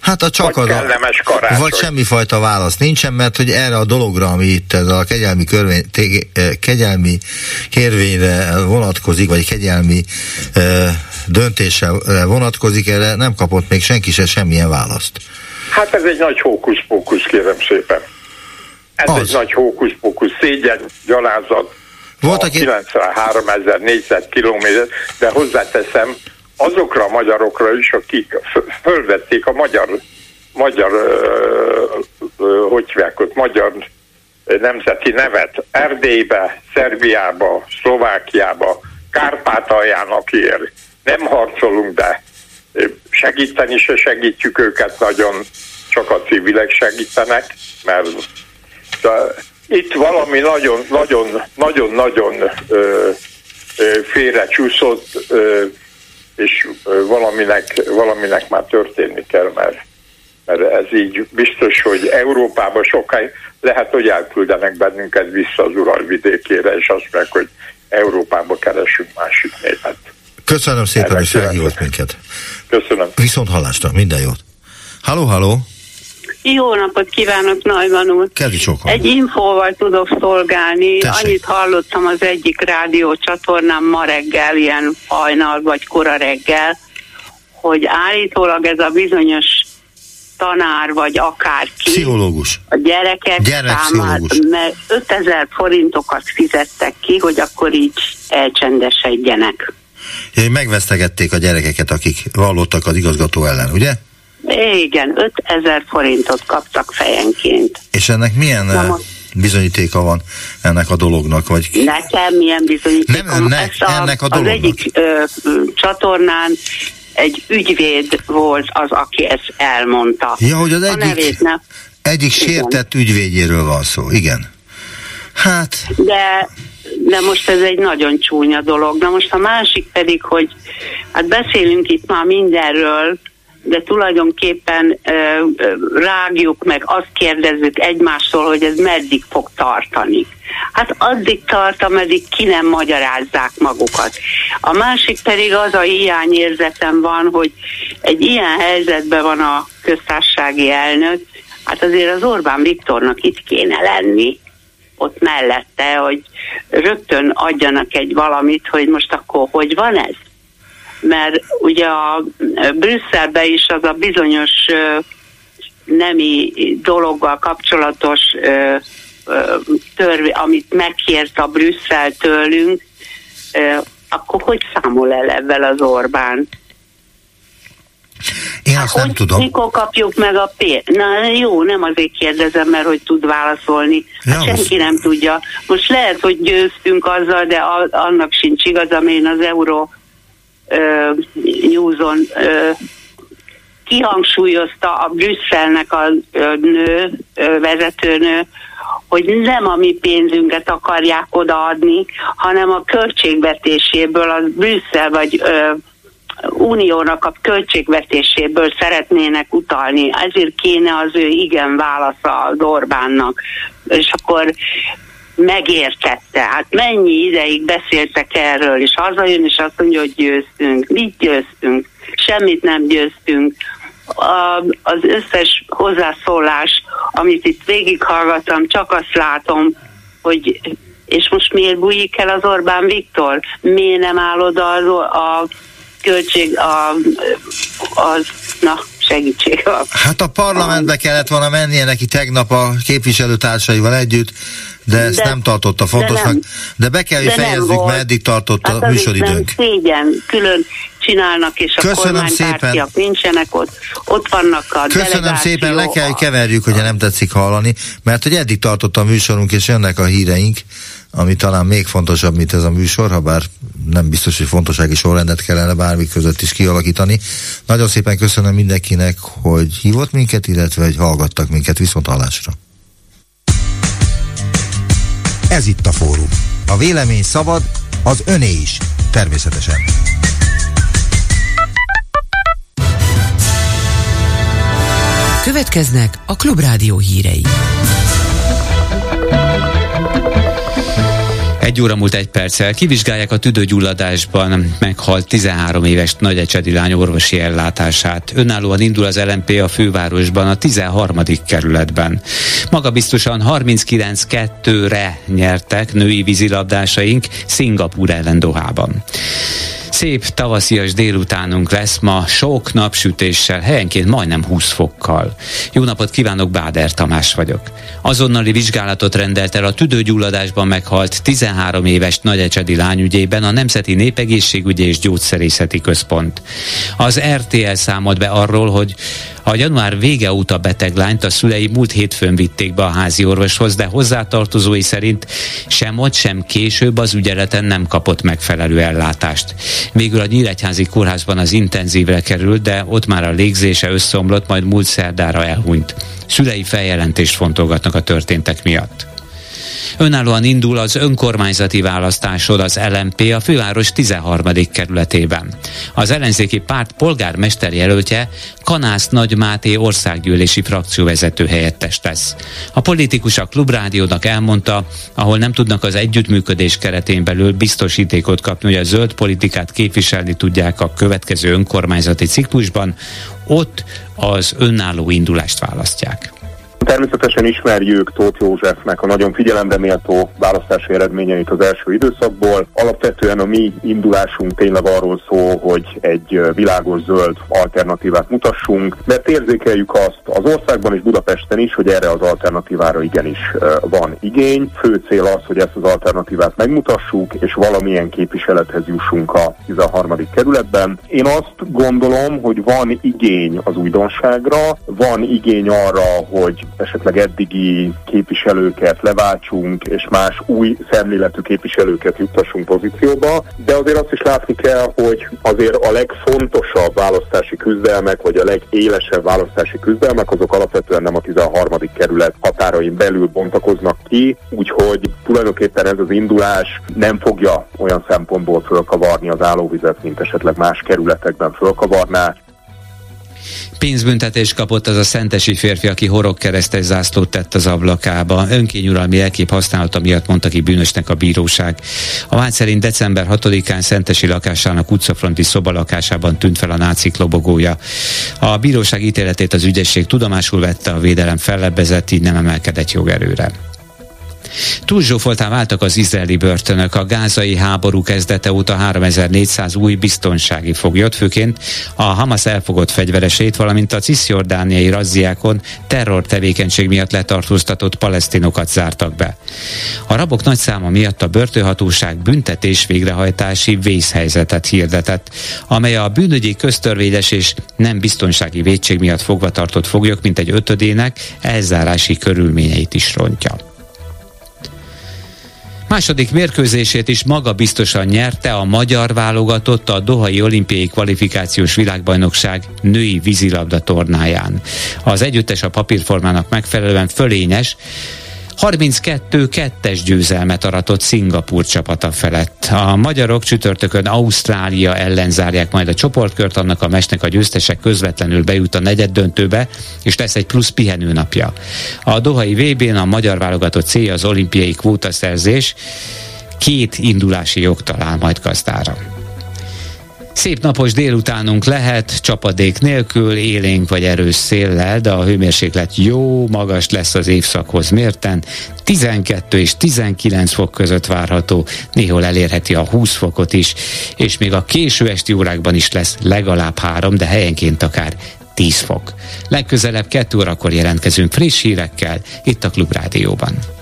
Hát a csak Vagy kellemes karácsony. vagy semmifajta válasz nincsen, mert hogy erre a dologra, ami itt ez a kegyelmi, körvény, té- eh, kegyelmi kérvényre vonatkozik, vagy kegyelmi eh, döntésre vonatkozik, erre nem kapott még senki se semmilyen választ. Hát ez egy nagy hókusz-pókusz, kérem szépen. Ez Az. egy nagy hókusz-pókusz, szégyen, gyalázat, Volt, aki- 93 ezer négyzetkilométer, de hozzáteszem, azokra a magyarokra is, akik fölvették a magyar, magyar ö, ö, hogy hívják ott, magyar nemzeti nevet Erdélybe, Szerbiába, Szlovákiába, Kárpátaljának ér. Nem harcolunk, de segíteni se segítjük őket nagyon, csak a civilek segítenek, mert itt valami nagyon, nagyon, nagyon, nagyon ö, ö, félrecsúszott, ö, és valaminek, valaminek már történni kell, mert, mert ez így biztos, hogy Európában sokáig lehet, hogy elküldenek bennünket vissza az Uralvidékére, és azt mondják, hogy Európába keresünk másik népet. Köszönöm szépen, Erre hogy felhívott minket. Köszönöm. Viszont hallásra, minden jót. Halló, halló, Jó napot kívánok, Najman úr! Egy infóval tudok szolgálni. Tessék. Annyit hallottam az egyik rádió csatornán ma reggel, ilyen hajnal vagy kora reggel, hogy állítólag ez a bizonyos tanár vagy akárki Pszichológus. a gyerekek számára, mert 5000 forintokat fizettek ki, hogy akkor így elcsendesedjenek. Megvesztegették a gyerekeket, akik vallottak az igazgató ellen, ugye? Igen, 5000 forintot kaptak fejenként. És ennek milyen Na eh, most- bizonyítéka van ennek a dolognak, vagy Nekem milyen bizonyítékom? Nem önnek, Ezt ennek a Az dolognak. egyik ö, csatornán egy ügyvéd volt az, aki ezt elmondta. Ja, hogy az a egyik- nevét nem. egyik Igen. sértett ügyvédjéről van szó, igen. Hát, De, de most ez egy nagyon csúnya dolog. Na most a másik pedig, hogy hát beszélünk itt már mindenről, de tulajdonképpen ö, rágjuk meg, azt kérdezzük egymástól, hogy ez meddig fog tartani. Hát addig tart, ameddig ki nem magyarázzák magukat. A másik pedig az a hiányérzetem van, hogy egy ilyen helyzetben van a köztársasági elnök, hát azért az Orbán Viktornak itt kéne lenni, ott mellette, hogy rögtön adjanak egy valamit, hogy most akkor hogy van ez? Mert ugye a Brüsszelben is az a bizonyos nemi dologgal kapcsolatos ö, törvé, amit megkért a Brüsszel tőlünk, akkor hogy számol el ebben az Orbán? Én azt nem tudom. Mikor kapjuk meg a pénzt? Na jó, nem azért kérdezem, mert hogy tud válaszolni. Hát ja, senki nem tudja. Most lehet, hogy győztünk azzal, de a, annak sincs igazam. Én az Euro uh, News-on kihangsúlyozta a Brüsszelnek a nő, vezetőnő, hogy nem a mi pénzünket akarják odaadni, hanem a költségvetéséből az Brüsszel vagy ö, uniónak a költségvetéséből szeretnének utalni. Ezért kéne az ő igen válasza az Orbánnak. És akkor megértette. Hát mennyi ideig beszéltek erről, és hazajön, és azt mondja, hogy győztünk. Mit győztünk? Semmit nem győztünk a, az összes hozzászólás, amit itt végighallgattam, csak azt látom, hogy és most miért bújik el az Orbán Viktor? Miért nem áll oda az, a költség, a, az, na, segítség. Hát a parlamentbe kellett volna mennie neki tegnap a képviselőtársaival együtt, de ezt de, nem tartotta fontosnak. De, nem, de be kell, hogy fejezzük, mert eddig tartott hát a műsoridőnk. szégyen, külön csinálnak, és a Köszönöm szépen. nincsenek ott, ott vannak a Köszönöm delegáció, szépen, le kell, hogy keverjük, hogy nem tetszik hallani, mert hogy eddig tartott a műsorunk, és jönnek a híreink, ami talán még fontosabb, mint ez a műsor, ha bár nem biztos, hogy fontossági sorrendet kellene bármi között is kialakítani. Nagyon szépen köszönöm mindenkinek, hogy hívott minket, illetve hogy hallgattak minket viszont hallásra. Ez itt a fórum. A vélemény szabad, az öné is, természetesen. Következnek a Klubrádió hírei. Egy óra múlt egy perccel kivizsgálják a tüdőgyulladásban meghalt 13 éves nagyecsedi lány orvosi ellátását. Önállóan indul az LMP a fővárosban, a 13. kerületben. Maga biztosan 39-2-re nyertek női vízilabdásaink Szingapúr ellen Dohában. Szép tavaszias délutánunk lesz ma sok napsütéssel, helyenként majdnem 20 fokkal. Jó napot kívánok, Báder Tamás vagyok. Azonnali vizsgálatot rendelt el a tüdőgyulladásban meghalt 13 éves nagyecsedi lány ügyében a Nemzeti Népegészségügyi és Gyógyszerészeti Központ. Az RTL számolt be arról, hogy a január vége óta beteg lányt a szülei múlt hétfőn vitték be a házi orvoshoz, de hozzátartozói szerint sem ott, sem később az ügyeleten nem kapott megfelelő ellátást. Végül a Nyíregyházi kórházban az intenzívre került, de ott már a légzése összeomlott, majd múlt szerdára elhunyt. Szülei feljelentést fontolgatnak a történtek miatt. Önállóan indul az önkormányzati választásod az LMP a főváros 13. kerületében. Az ellenzéki párt polgármester jelöltje Kanász Nagy Máté országgyűlési frakcióvezető helyettes lesz. A politikus a Klubrádiónak elmondta, ahol nem tudnak az együttműködés keretén belül biztosítékot kapni, hogy a zöld politikát képviselni tudják a következő önkormányzati ciklusban, ott az önálló indulást választják. Természetesen ismerjük Tóth Józsefnek a nagyon figyelemre méltó választási eredményeit az első időszakból. Alapvetően a mi indulásunk tényleg arról szól, hogy egy világos zöld alternatívát mutassunk, mert érzékeljük azt az országban és Budapesten is, hogy erre az alternatívára igenis van igény. Fő cél az, hogy ezt az alternatívát megmutassuk, és valamilyen képviselethez jussunk a 13. kerületben. Én azt gondolom, hogy van igény az újdonságra, van igény arra, hogy esetleg eddigi képviselőket leváltsunk, és más új szemléletű képviselőket juttassunk pozícióba, de azért azt is látni kell, hogy azért a legfontosabb választási küzdelmek, vagy a legélesebb választási küzdelmek, azok alapvetően nem a 13. kerület határain belül bontakoznak ki, úgyhogy tulajdonképpen ez az indulás nem fogja olyan szempontból fölkavarni az állóvizet, mint esetleg más kerületekben fölkavarná. Pénzbüntetés kapott az a szentesi férfi, aki horogkeresztes zászlót tett az ablakába. Önkényuralmi elkép használata miatt mondta ki bűnösnek a bíróság. A vád szerint december 6-án szentesi lakásának utcafronti szobalakásában tűnt fel a nácik lobogója. A bíróság ítéletét az ügyesség tudomásul vette, a védelem fellebbezett, így nem emelkedett jogerőre. Túlzsófoltán váltak az izraeli börtönök. A gázai háború kezdete óta 3400 új biztonsági foglyot, főként a Hamas elfogott fegyveresét, valamint a cisziordániai razziákon terror tevékenység miatt letartóztatott palesztinokat zártak be. A rabok nagy száma miatt a börtönhatóság büntetés végrehajtási vészhelyzetet hirdetett, amely a bűnügyi köztörvényes és nem biztonsági védség miatt fogva tartott foglyok, mint egy ötödének elzárási körülményeit is rontja. Második mérkőzését is maga biztosan nyerte a magyar válogatott a Dohai Olimpiai Kvalifikációs Világbajnokság női vízilabda tornáján. Az együttes a papírformának megfelelően fölényes, 32-2-es győzelmet aratott Szingapúr csapata felett. A magyarok csütörtökön Ausztrália ellen zárják majd a csoportkört, annak a mesnek a győztesek közvetlenül bejut a negyed döntőbe, és lesz egy plusz pihenőnapja. A Dohai VB-n a magyar válogatott célja az olimpiai kvótaszerzés, két indulási jog talál majd gazdára. Szép napos délutánunk lehet, csapadék nélkül, élénk vagy erős széllel, de a hőmérséklet jó, magas lesz az évszakhoz mérten. 12 és 19 fok között várható, néhol elérheti a 20 fokot is, és még a késő esti órákban is lesz legalább 3, de helyenként akár 10 fok. Legközelebb 2 órakor jelentkezünk friss hírekkel itt a Klubrádióban.